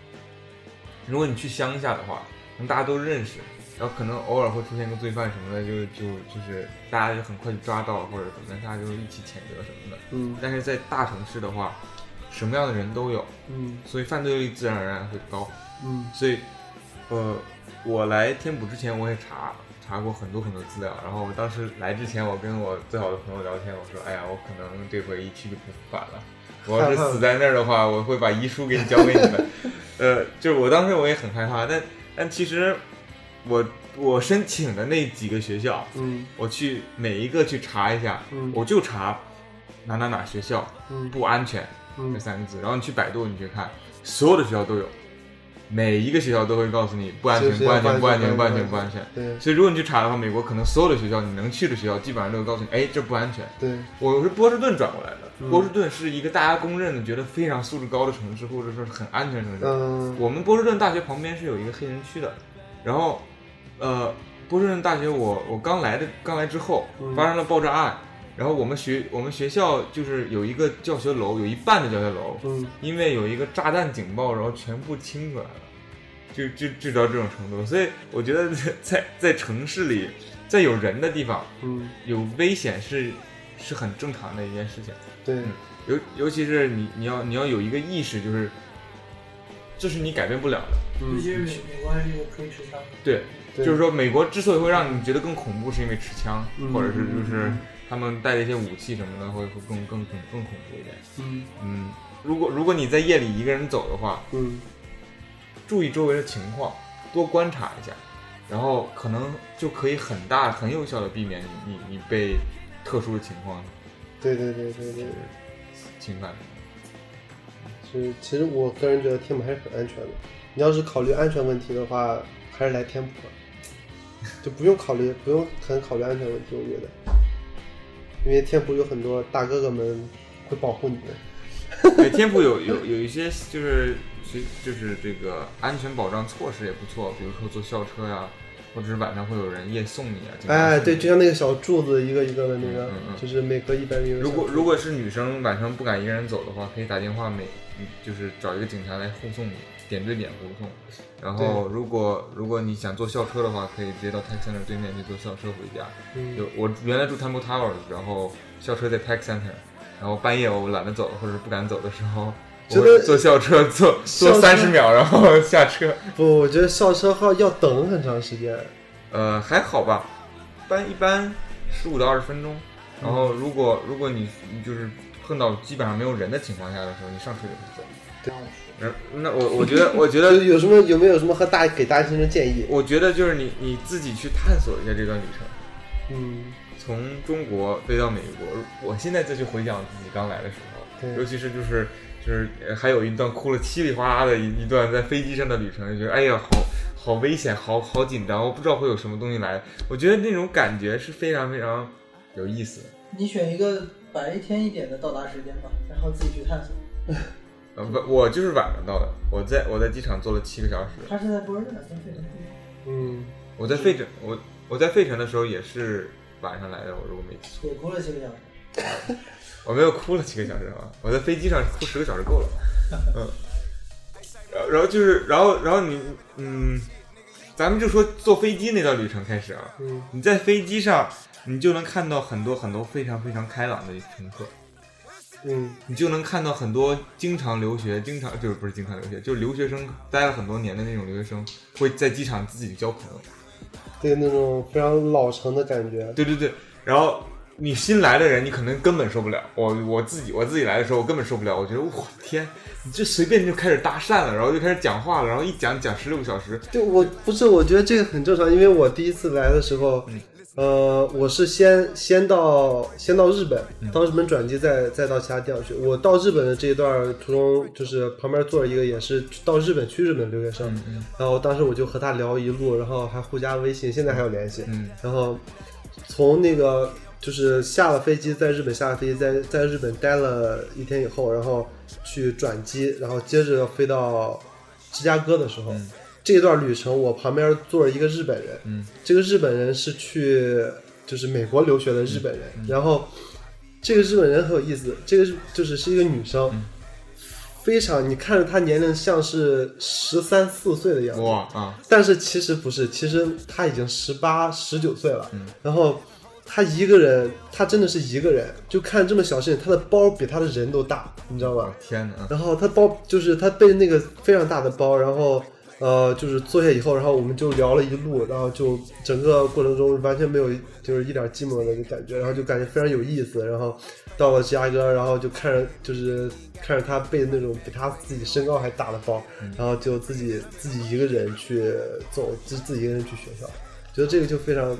如果你去乡下的话，可能大家都认识，然后可能偶尔会出现个罪犯什么的，就就就是大家就很快就抓到或者怎么的，大家就一起谴责什么的。嗯但是在大城市的话，什么样的人都有，嗯所以犯罪率自然而然会高。嗯所以，呃，我来天普之前，我也查查过很多很多资料。然后我当时来之前，我跟我最好的朋友聊天，我说：“哎呀，我可能这回一去就不复返了。我要是死在那儿的话，我会把遗书给你交给你们。”呃，就是我当时我也很害怕，但但其实我我申请的那几个学校，嗯我去每一个去查一下，嗯我就查哪哪哪学校嗯不安全这嗯三个字，然后你去百度你去看，所有的学校都有，每一个学校都会告诉你不安全不安全不安全不安全全不安全。对所以如果你去查的话，美国可能所有的学校你能去的学校，基本上都会告诉你，哎，这不安全。对我是波士顿转过来的，嗯波士顿是一个大家公认的觉得非常素质高的城市，或者说是很安全的城市。嗯我们波士顿大学旁边是有一个黑人区的，然后，呃，波士顿大学我我刚来的刚来之后嗯发生了爆炸案，然后我们学我们学校就是有一个教学楼，有一半的教学楼嗯。因为有一个炸弹警报，然后全部清出来了，就就就到这种程度，所以我觉得在在城市里，在有人的地方嗯。有危险是是很正常的一件事情。对。尤尤其是你你要你要有一个意识，就是这是你改变不了的。尤嗯其是美美国还是一个可以持枪，对，对。就是说美国之所以会让你觉得更恐怖，是因为持枪，嗯。或者是就是嗯他们带的一些武器什么的，会会更更更更恐怖一点。嗯嗯，如果如果你在夜里一个人走的话，嗯注意周围的情况，多观察一下，然后可能就可以很大很有效的避免你你你被特殊的情况对对对对对，侵犯。是其实我个人觉得天普还是很安全的。你要是考虑安全问题的话，还是来天普吧，就不用考虑不用很考虑安全问题，我觉得，因为天府有很多大哥哥们会保护你们。对，天府有有有一些就是学就是这个安全保障措施也不错，比如说坐校车呀，或者是晚上会有人夜送你啊。哎，对，就像那个小柱子一个一个的那个，嗯嗯嗯就是每隔一百米如果如果是女生晚上不敢一个人走的话，可以打电话每嗯就是找一个警察来护送你，点对点沟通。然后如果如果你想坐校车的话，可以直接到 Tech Center 对面去坐校车回家。嗯有我原来住 Temple Towers，然后校车在 Tech Center，然后半夜我懒得走或者是不敢走的时候，我觉得会坐校车坐坐三十秒，然后 下车。不，我觉得校车号要等很长时间。呃，还好吧，一般一般十五到二十分钟。然后如果如果你你就是碰到基本上没有人的情况下的时候，你上车就可以走。那那我我觉得我觉得 有什么有没有什么和大给大学生建议？我觉得就是你你自己去探索一下这段旅程。嗯，从中国飞到美国，我现在再去回想自己刚来的时候，对尤其是就是就是呃还有一段哭了稀里哗啦的一一段在飞机上的旅程，就觉得哎呀好好危险，好好紧张，我不知道会有什么东西来。我觉得那种感觉是非常非常有意思的。你选一个白天一点的到达时间吧，然后自己去探索。呃不，我就是晚上到的，我在我在机场坐了七个小时，他是在波士顿，跟费城不一样。嗯，我在费城我我在费城的时候也是晚上来的，我如果没记错，也哭了七个小时。我没有哭了七个小时啊，我在飞机上哭十个小时够了，嗯，然后然后就是然后然后你嗯，咱们就说坐飞机那段旅程开始啊，嗯，你在飞机上你就能看到很多很多非常非常开朗的乘客，嗯，你就能看到很多经常留学、经常就是不是经常留学，就是留学生待了很多年的那种留学生，会在机场自己交朋友。对，那种非常老成的感觉。对对对，然后你新来的人，你可能根本受不了。我我自己我自己来的时候，我根本受不了。我觉得我天，你这随便就开始搭讪了，然后就开始讲话了，然后一讲讲十六个小时。就我不是，我觉得这个很正常，因为我第一次来的时候，呃，我是先先到先到日本，到日本转机，再再到其他地方去。我到日本的这一段途中，就是旁边坐着一个也是到日本去日本的留学生，然后当时我就和他聊一路，然后还互加微信，现在还有联系。嗯然后从那个就是下了飞机，在日本下了飞机，在在日本待了一天以后，然后去转机，然后接着飞到芝加哥的时候，这段旅程我旁边坐着一个日本人，嗯这个日本人是去就是美国留学的日本人，然后这个日本人很有意思，这个是就是是一个女生。非常，你看着她年龄像是十三四岁的样子，哇啊，但是其实不是，其实她已经十八、十九岁了。然后她一个人，她真的是一个人，就看这么小事情，她的包比她的人都大，你知道吧？天哪！然后她包就是她背那个非常大的包，然后呃，就是坐下以后，然后我们就聊了一路，然后就整个过程中完全没有就是一点寂寞的感觉，然后就感觉非常有意思。然后到了芝加哥，然后就看着就是看着他背那种比他自己身高还大的包，然后就自己自己一个人去走，自自己一个人去学校，觉得这个就非常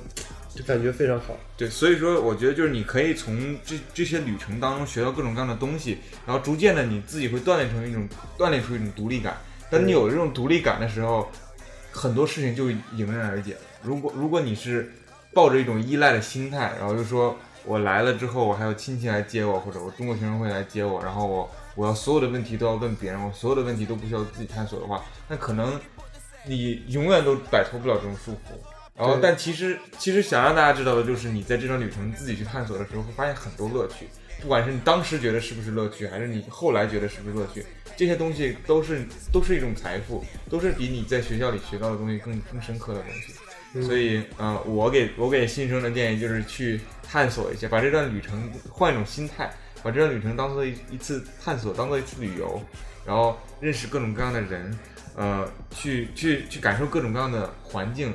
就感觉非常好。对，所以说我觉得就是你可以从这这些旅程当中学到各种各样的东西，然后逐渐的你自己会锻炼成一种锻炼出一种独立感。当你有这种独立感的时候，很多事情就迎刃而解了。如果如果你是抱着一种依赖的心态，然后就说我来了之后，我还有亲戚来接我，或者我中国学生会来接我，然后我我要所有的问题都要问别人，我所有的问题都不需要自己探索的话，那可能你永远都摆脱不了这种束缚。然后，但其实其实想让大家知道的就是，你在这段旅程自己去探索的时候，会发现很多乐趣。不管是你当时觉得是不是乐趣，还是你后来觉得是不是乐趣，这些东西都是都是一种财富，都是比你在学校里学到的东西更更深刻的东西。所以，呃，我给我给新生的建议就是去探索一下，把这段旅程换一种心态，把这段旅程当做一一次探索，当做一次旅游，然后认识各种各样的人，呃，去去去感受各种各样的环境，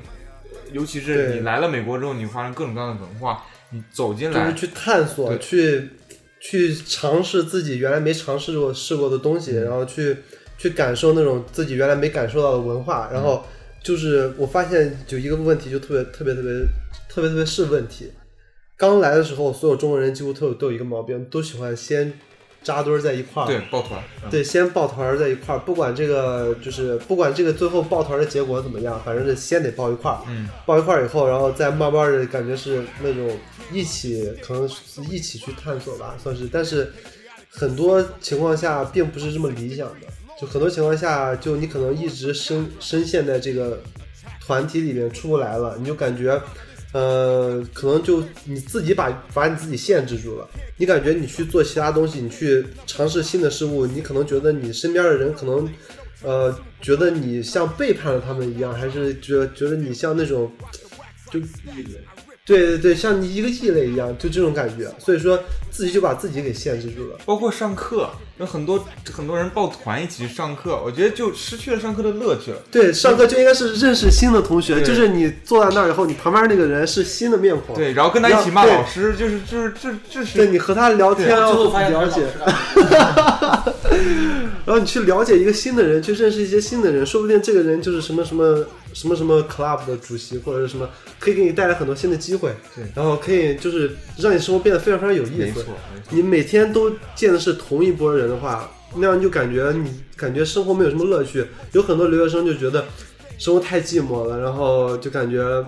尤其是你来了美国之后，你会发生各种各样的文化，你走进来，就是去探索，对。去去尝试自己原来没尝试过试过的东西，然后去去感受那种自己原来没感受到的文化。然后就是我发现有一个问题，就特别特别特别特别特别是问题。刚来的时候，所有中国人几乎都有都有一个毛病，都喜欢先扎堆儿在一块儿，对抱团，嗯。对，先抱团儿在一块儿，不管这个就是不管这个最后抱团儿的结果怎么样，反正是先得抱一块儿。嗯，抱一块儿以后，然后再慢慢的感觉是那种一起，可能是一起去探索吧，算是。但是很多情况下并不是这么理想的，就很多情况下，就你可能一直深深陷在这个团体里面出不来了，你就感觉，呃，可能就你自己把把你自己限制住了。你感觉你去做其他东西，你去尝试新的事物，你可能觉得你身边的人可能，呃，觉得你像背叛了他们一样，还是觉觉得你像那种，就对对对，像你一个异类一样，就这种感觉。所以说自己就把自己给限制住了。包括上课，有很多很多人抱团一起去上课，我觉得就失去了上课的乐趣了。对，上课就应该是认识新的同学，就是你坐在那儿以后，你旁边那个人是新的面孔，对，然后跟他一起骂老师，就是就是这这是对你和他聊天，对然后了解 然后你去了解一个新的人，去认识一些新的人，说不定这个人就是什么什么什么什么 club 的主席，或者是什么，可以给你带来很多新的机会，对然后可以就是让你生活变得非常非常有意思没错。没错。你每天都见的是同一波人的话，那样你就感觉你感觉生活没有什么乐趣。有很多留学生就觉得生活太寂寞了，然后就感觉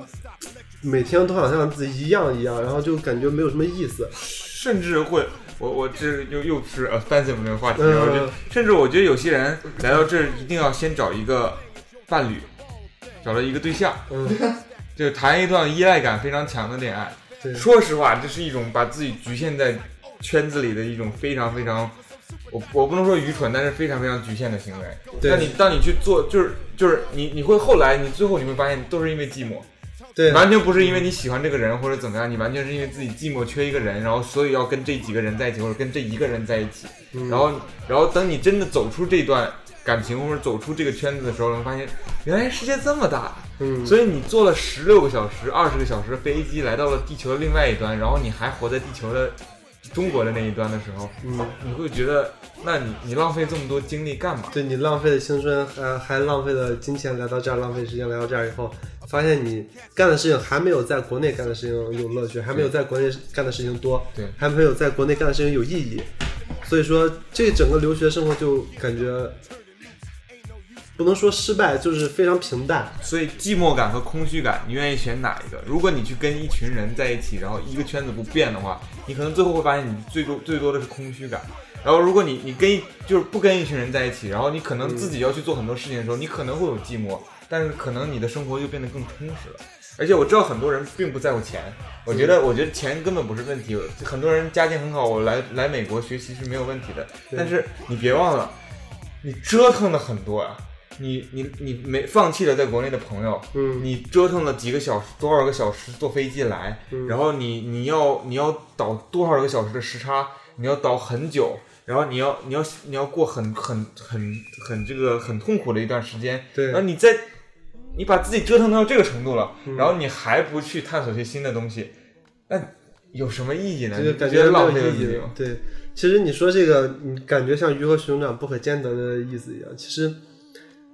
每天都好像自己一样一样，然后就感觉没有什么意思。甚至会，我我这又又是 offensive 那个话题，甚至我觉得有些人来到这儿一定要先找一个伴侣，找了一个对象，嗯，就谈一段依赖感非常强的恋爱。对，说实话，这是一种把自己局限在圈子里的一种非常非常，我我不能说愚蠢，但是非常非常局限的行为。对那你当你去做，就是就是你你会后来你最后你会发现都是因为寂寞。对，完全不是因为你喜欢这个人或者怎么样，你完全是因为自己寂寞缺一个人，然后所以要跟这几个人在一起，或者跟这一个人在一起。嗯然后，然后等你真的走出这段感情或者走出这个圈子的时候，你会发现原来世界这么大。嗯，所以你坐了十六个小时、二十个小时的飞机来到了地球的另外一端，然后你还活在地球的中国的那一端的时候，嗯，你会觉得，那你你浪费这么多精力干嘛？对你浪费了青春，还还浪费了金钱来到这儿，浪费时间来到这儿以后，发现你干的事情还没有在国内干的事情有乐趣，还没有在国内干的事情多，对还没有在国内干的事情有意义。所以说，这整个留学生活就感觉不能说失败，就是非常平淡。所以寂寞感和空虚感，你愿意选哪一个？如果你去跟一群人在一起，然后一个圈子不变的话，你可能最后会发现你最多最多的是空虚感。然后如果你你跟一就是不跟一群人在一起，然后你可能自己要去做很多事情的时候，你可能会有寂寞，但是可能你的生活就变得更充实了。而且我知道很多人并不在乎钱，我觉得我觉得钱根本不是问题。很多人家境很好，我来来美国学习是没有问题的。但是你别忘了，你折腾了很多啊。你你你没放弃了在国内的朋友，嗯你折腾了几个小时，多少个小时坐飞机来，嗯然后你你要你要倒多少个小时的时差，你要倒很久，然后你要你要你要过很很很很这个很痛苦的一段时间，对然后你在你把自己折腾到这个程度了，嗯然后你还不去探索些新的东西，那有什么意义呢？这你不个感觉浪费了自己吗。？对，其实你说这个，你感觉像鱼和熊掌不可兼得的意思一样。其实，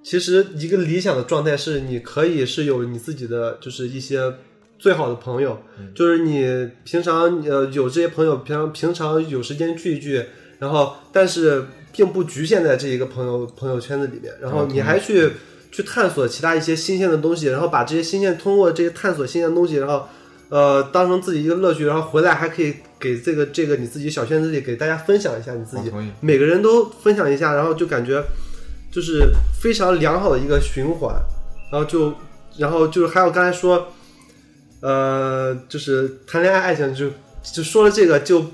其实一个理想的状态是，你可以是有你自己的，就是一些最好的朋友，嗯。就是你平常呃有这些朋友，平常平常有时间聚一聚，然后但是并不局限在这一个朋友朋友圈子里面，然后你还去去探索其他一些新鲜的东西，然后把这些新鲜通过这些探索新鲜的东西，然后呃当成自己一个乐趣，然后回来还可以给这个这个你自己小圈子里给大家分享一下你自己。每个人都分享一下，然后就感觉就是非常良好的一个循环，然后就然后就是还有刚才说，呃，就是谈恋爱爱情就就说了这个就。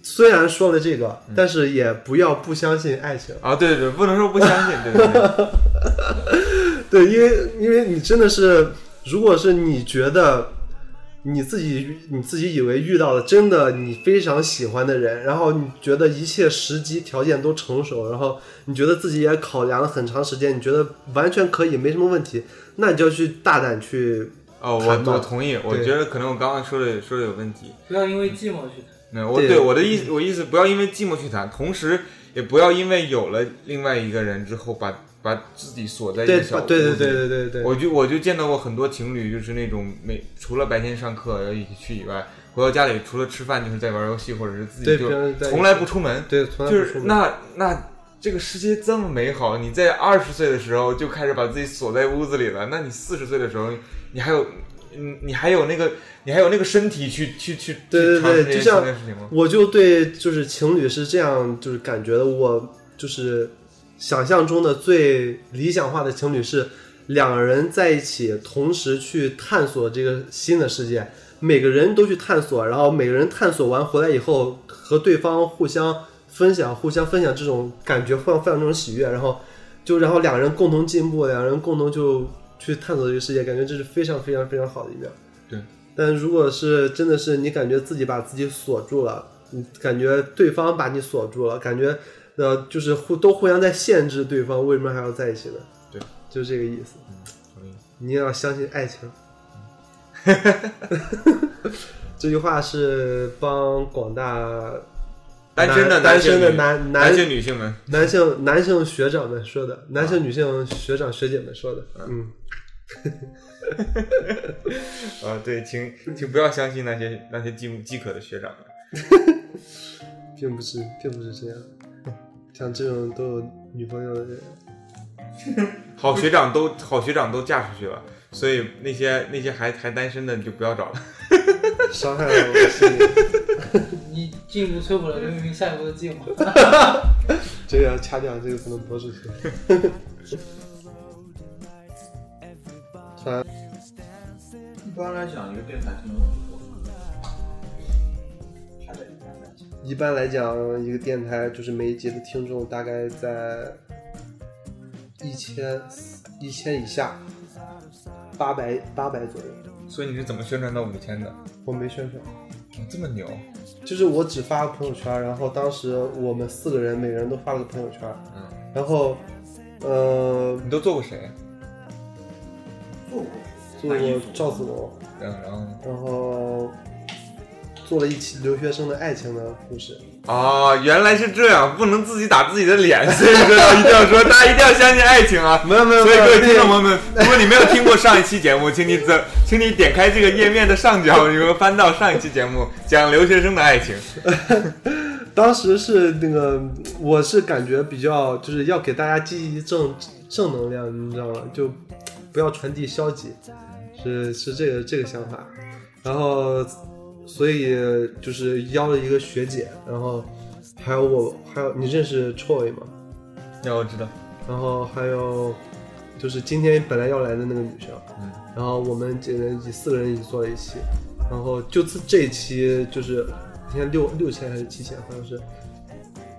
虽然说了这个，但是也不要不相信爱情。啊，对对对，不能说不相信，对对对。对，因为因为你真的是，如果是你觉得你自己你自己以为遇到了真的你非常喜欢的人，然后你觉得一切时机条件都成熟，然后你觉得自己也考量了很长时间，你觉得完全可以没什么问题，那你就去大胆去。哦，我我同意，我觉得可能我刚刚说的说的有问题。不要因为寂寞去谈。那我对对我的意思，我意思不要因为寂寞去谈，同时也不要因为有了另外一个人之后把把自己锁在一对个小对对对对对对，我就我就见到过很多情侣，就是那种每除了白天上课要一起去以外，回到家里除了吃饭就是在玩游戏，或者是自己就从来不出门。对从来就是不出门那那这个世界这么美好，你在二十岁的时候就开始把自己锁在屋子里了，那你四十岁的时候，你还有嗯，你还有那个你还有那个身体去去去对对去尝试这些对就像新的事情吗？我就对就是情侣是这样就是感觉的，我就是想象中的最理想化的情侣是两个人在一起，同时去探索这个新的世界，每个人都去探索，然后每个人探索完回来以后，和对方互相分享，互相分享这种感觉，互相分享这种喜悦，然后就然后两个人共同进步，两个人共同就去探索这个世界，感觉这是非常非常非常好的一面。对。但如果是真的是你感觉自己把自己锁住了，你感觉对方把你锁住了，感觉呃就是互都互相在限制对方，为什么还要在一起呢？对，就这个意思。同意你要相信爱情。这句话是帮广大单身的男单身的男男男性女性们，男性男性学长们说的，男性女性学长学姐们说的。嗯，啊，对，请请不要相信那些那些饥饥渴的学长们。并不是，并不是这样。像这种都有女朋友的人，好学长都好学长都嫁出去了，所以那些那些还还单身的你就不要找了。伤害了我的心灵。你进一步摧毁了刘明明下一步的计划。这个要掐掉，这个不能播出去。突然，一般来讲，一个电台听众一般来讲，一个电台就是每一节的听众大概在一千一千以下，八百八百左右。所以你是怎么宣传到五千的？我没宣传，哦这么牛？就是我只发个朋友圈，然后当时我们四个人每个人都发了个朋友圈，嗯，然后呃你都做过谁？做过做过赵子龙，然后然后呢？然后做了一期留学生的爱情的故事。哦，原来是这样，不能自己打自己的脸，所以说要一定要说，大家一定要相信爱情啊！没有没有所以各位听众朋友们，如果你没有听过上一期节目，请你怎，请你点开这个页面的上角，你会翻到上一期节目讲留学生的爱情。当时是那个，我是感觉比较就是要给大家积极正正能量，你知道吗？就不要传递消极，是是这个这个想法。然后，所以就是邀了一个学姐，然后还有我，还有你认识 Troy 吗？要我知道，然后还有就是今天本来要来的那个女生，嗯，然后我们几个人一起四个人一起坐了一起，然后就这这一期就是今天六六千还是七千，好像是，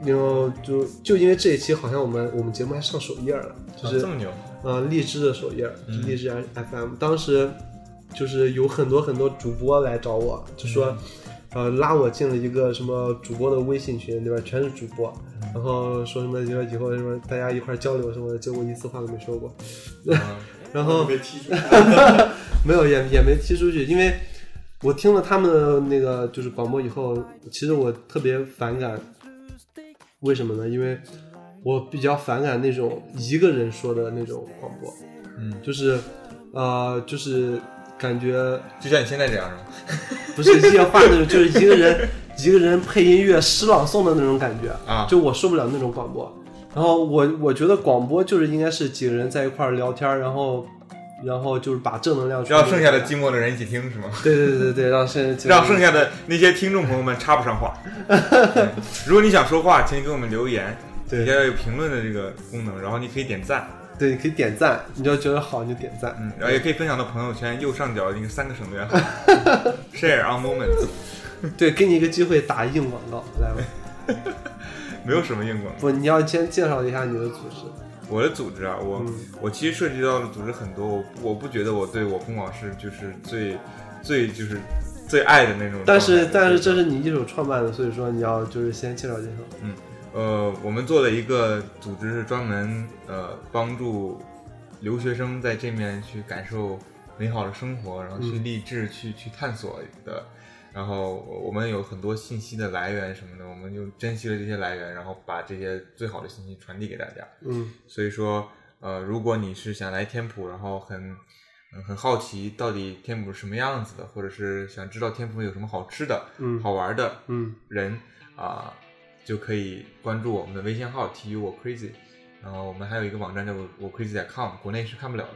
然后就就因为这一期好像我们我们节目还上首页了，就是、啊这么牛，呃荔枝的首页，荔枝 FM，、当时就是有很多很多主播来找我，就说。嗯呃，拉我进了一个什么主播的微信群，里边？全是主播，嗯然后说什么以后以后什么大家一块儿交流什么的，结果一次话都没说过。啊 然后被踢出去。没有也也没踢出去，因为我听了他们的那个就是广播以后，其实我特别反感。为什么呢？因为我比较反感那种一个人说的那种广播，嗯，就是呃，就是感觉就像你现在这样是吗？不是夜话那种，就是一个人 一个人配音乐诗朗诵的那种感觉啊就我受不了那种广播。然后我我觉得广播就是应该是几个人在一块儿聊天，然后然后就是把正能量让剩下的寂寞的人一起听是吗？对对对对对，让剩 让剩下的那些听众朋友们插不上话。嗯如果你想说话，请你给我们留言，对底下有评论的这个功能，然后你可以点赞，对，你可以点赞，你要觉得好你就点赞。嗯，然后也可以分享到朋友圈右上角那个三个省略号，share on moments，对，给你一个机会打硬广告，来吧。没有什么硬广告。不，你要先介绍一下你的组织。我的组织啊，我、嗯我其实涉及到的组织很多，我我不觉得我对我空广是就是最最就是最爱的那种。但是但是这是是你一手创办的，所以说你要就是先介绍介绍。呃，我们做了一个组织，是专门呃帮助留学生在这面去感受美好的生活，然后去嗯励志、去去探索的。然后我们有很多信息的来源什么的，我们就珍惜了这些来源，然后把这些最好的信息传递给大家。嗯所以说，呃，如果你是想来天普，然后很嗯很好奇到底天普是什么样子的，或者是想知道天普有什么好吃的、嗯好玩的嗯人啊、就可以关注我们的微信号 T U 我 crazy，然后我们还有一个网站叫我 crazy.com，国内是看不了的。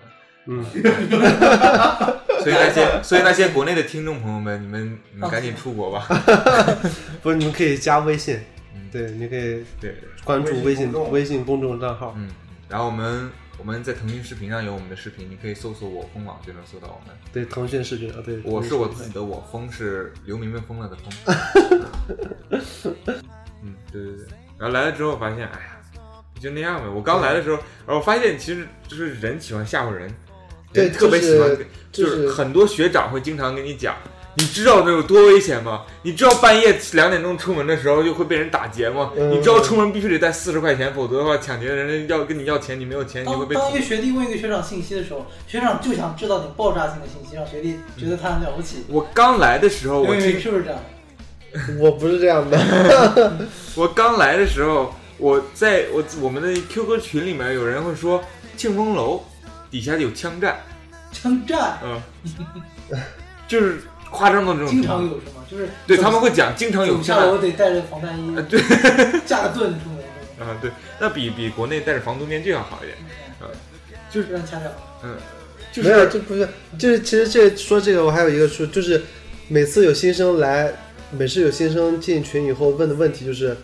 嗯，所以那些所以那些国内的听众朋友们，你们你们赶紧出国吧。不是，你们可以加微信，嗯，对，你可以对，关注微信微信公众账号。嗯，然后我们我们在腾讯视频上有我们的视频，你可以搜索我疯网就能搜到我们。对腾讯视频啊，对，我是我自己的。的我，疯是刘明明疯了的疯。嗯，对对对。然后来了之后发现，哎呀，就那样呗。我刚来的时候，然后发现其实就是人喜欢吓唬人，对人特别喜欢就是，就是很多学长会经常跟你讲。你知道那有多危险吗？你知道半夜两点钟出门的时候就会被人打劫吗？嗯你知道出门必须得带四十块钱，否则的话抢劫的人要跟你要钱，你没有钱你会被当当一个学弟问一个学长信息的时候，学长就想知道你爆炸性的信息，让学弟觉得他很了不起。我刚来的时候，我刘明听是不是这样？我不是这样的，我刚来的时候，我在我我们的 QQ 群里面有人会说庆丰楼底下有枪战，枪战嗯，就是夸张到这种经。常有什么？就是对他们会讲经常有枪战。得带着防弹衣，对，架个盾出门，啊对，那比比国内戴着防毒面具要好一点。就是让掐掉。嗯，就是没有，这不是，就是其实这说这个，我还有一个说，就是每次有新生来，每次有新生进群以后问的问题就是，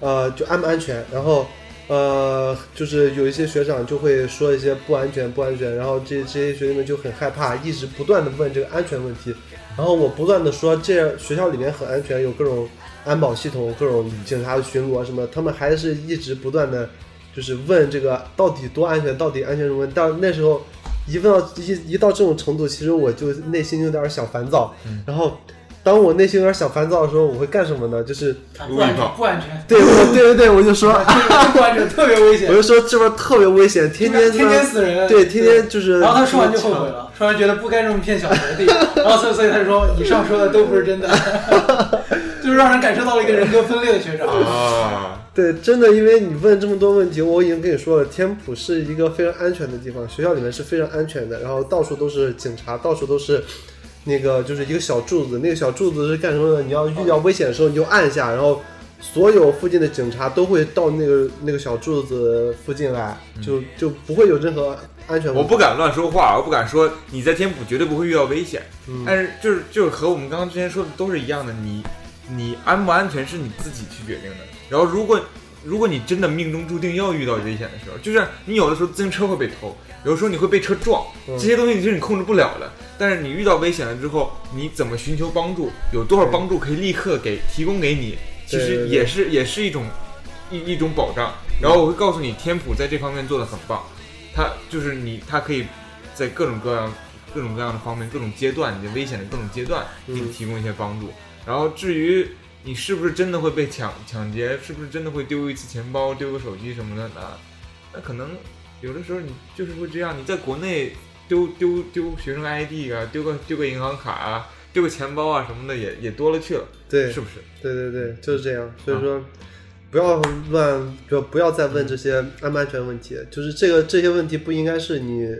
呃，就安不安全？然后，呃，就是有一些学长就会说一些不安全，不安全，然后这这些学弟们就很害怕，一直不断的问这个安全问题。然后我不断的说，这学校里面很安全，有各种安保系统，各种警察巡逻什么，他们还是一直不断的，就是问这个到底多安全，到底安全什么？但那时候一问到一一到这种程度，其实我就内心有点小烦躁。然后当我内心有点小烦躁的时候，我会干什么呢？就是啊不安全，不安全，对我对对对，我就说，这个不安全，特别危险我，就说这边特别危险，天天天天死人。对天天就是。然后他说完就后悔了，说完觉得不该这么骗小学弟，然后所以所以他就说以上说的都不是真的，就是让人感受到了一个人格分裂的学长。啊，对，真的，因为你问这么多问题，我已经跟你说了，天普是一个非常安全的地方，学校里面是非常安全的，然后到处都是警察，到处都是那个就是一个小柱子，那个小柱子是干什么的？你要遇到危险的时候，你就按下，然后所有附近的警察都会到那个那个小柱子附近来，就就不会有任何安全问题。我不敢乱说话，我不敢说你在天府绝对不会遇到危险，嗯但是就是就是和我们刚刚之前说的都是一样的，你你安不安全是你自己去决定的。然后如果如果你真的命中注定要遇到危险的时候，就是你有的时候自行车会被偷，有的时候你会被车撞，嗯这些东西其实你控制不了的。但是你遇到危险了之后，你怎么寻求帮助？有多少帮助可以立刻给提供给你？其实也是也是一种一一种保障。然后我会告诉你，天普在这方面做的很棒，它就是你，它可以在各种各样、各种各样的方面、各种阶段，你的危险的各种阶段，给你嗯提供一些帮助。然后至于你是不是真的会被抢抢劫，是不是真的会丢一次钱包、丢个手机什么的，那那可能有的时候你就是会这样。你在国内丢丢丢学生 ID 啊，丢个丢个银行卡啊，丢个钱包啊什么的也也多了去了，对是不是？对对对，就是这样。所以说，不要乱，不要不要再问这些安不安全问题。就是这个这些问题不应该是你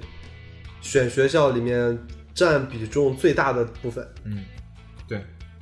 选学校里面占比重最大的部分，嗯，对。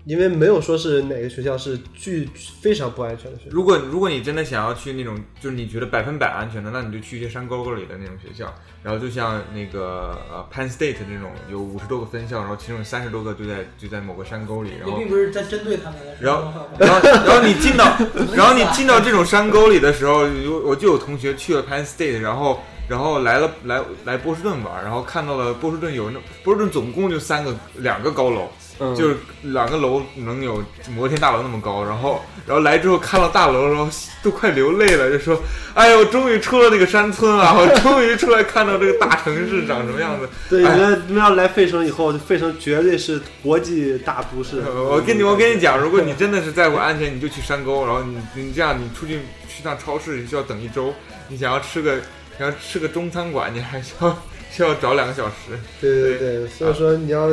因为没有说是哪个学校是巨非常不安全的学校。如果如果你真的想要去那种就是你觉得百分百安全的，那你就去一些山沟沟里的那种学校，然后就像那个呃 Penn State 这种有五十多个分校，然后其中有三十多个就在就在某个山沟里，然后并不是在针对他们的，然后然后然后你进到然后你进到这种山沟里的时候，有我就有同学去了 Penn State，然后然后来了来来波士顿玩，然后看到了波士顿有那波士顿总共就三个两个高楼，嗯就是两个楼能有摩天大楼那么高，然后然后来之后看到大楼，然后都快流泪了，就说：“哎呦，终于出了那个山村了，我终于出来看到这个大城市长什么样子。”对，你哎们你们要来费城以后，费城绝对是国际大都市。呃我跟你我跟你讲，如果你真的是在乎安全，你就去山沟，然后你你这样你出去去趟超市你需要等一周，你想要吃个想要吃个中餐馆，你还需要需要找两个小时。对对对，所以说你要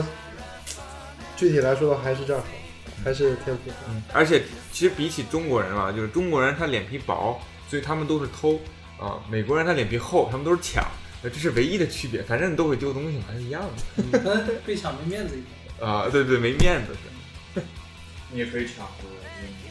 具体来说的，还是这儿好，还是天赋好。嗯，而且其实比起中国人啊，就是中国人他脸皮薄，所以他们都是偷啊；美国人他脸皮厚，他们都是抢。呃这是唯一的区别，反正你都会丢东西嘛，还是一样的 被抢没面子一点。啊。对对，没面子是。你也可以抢。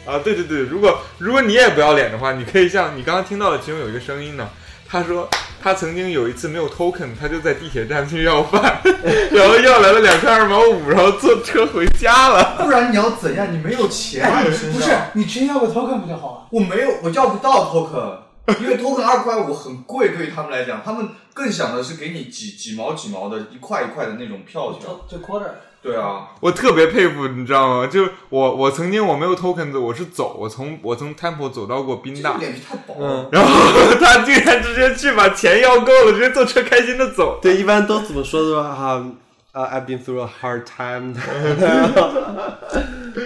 啊，对对对，如果如果你也不要脸的话，你可以像你刚刚听到的，其中有一个声音呢，他说他曾经有一次没有 token，他就在地铁站去要饭，然后要来了两块二毛五，然后坐车回家了。不然你要怎样？你没有钱啊，你身上不是，你直接要个 token 不就好了？我没有，我要不到 token。因为 token 二块五很贵，对于他们来讲，他们更想的是给你几几毛几毛的一块一块的那种票钱。就 quarter，对啊，我特别佩服，你知道吗？就我我曾经我没有 tokens，我是走，我从我从 temple 走到过宾大，脸皮太薄嗯了。然后他竟然直接去把钱要够了，直接坐车开心的走。对，一般都怎么说的吧？啊啊，I've been through a hard time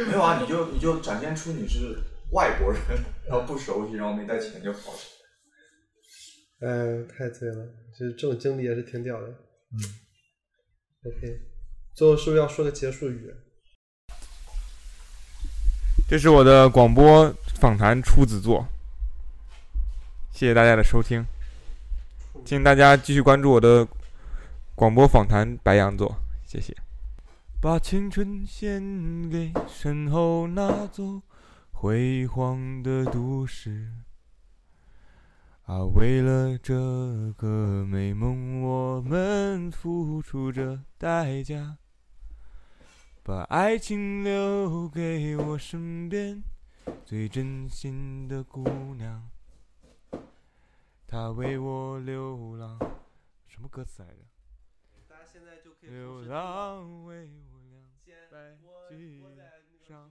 没有啊，你就你就展现出你是外国人，然后不熟悉，然后没带钱就好了。哎，太醉了，就是这种经历也是挺屌的。嗯，OK，最后是不是要说个结束语？这是我的广播访谈处子作，谢谢大家的收听，请大家继续关注我的广播访谈白羊座，谢谢。把青春献给身后那座辉煌的都市。啊，为了这个美梦，我们付出着代价。把爱情留给我身边最真心的姑娘，她为我流浪。什么歌词来着？大家现在就可流浪为我两败俱伤。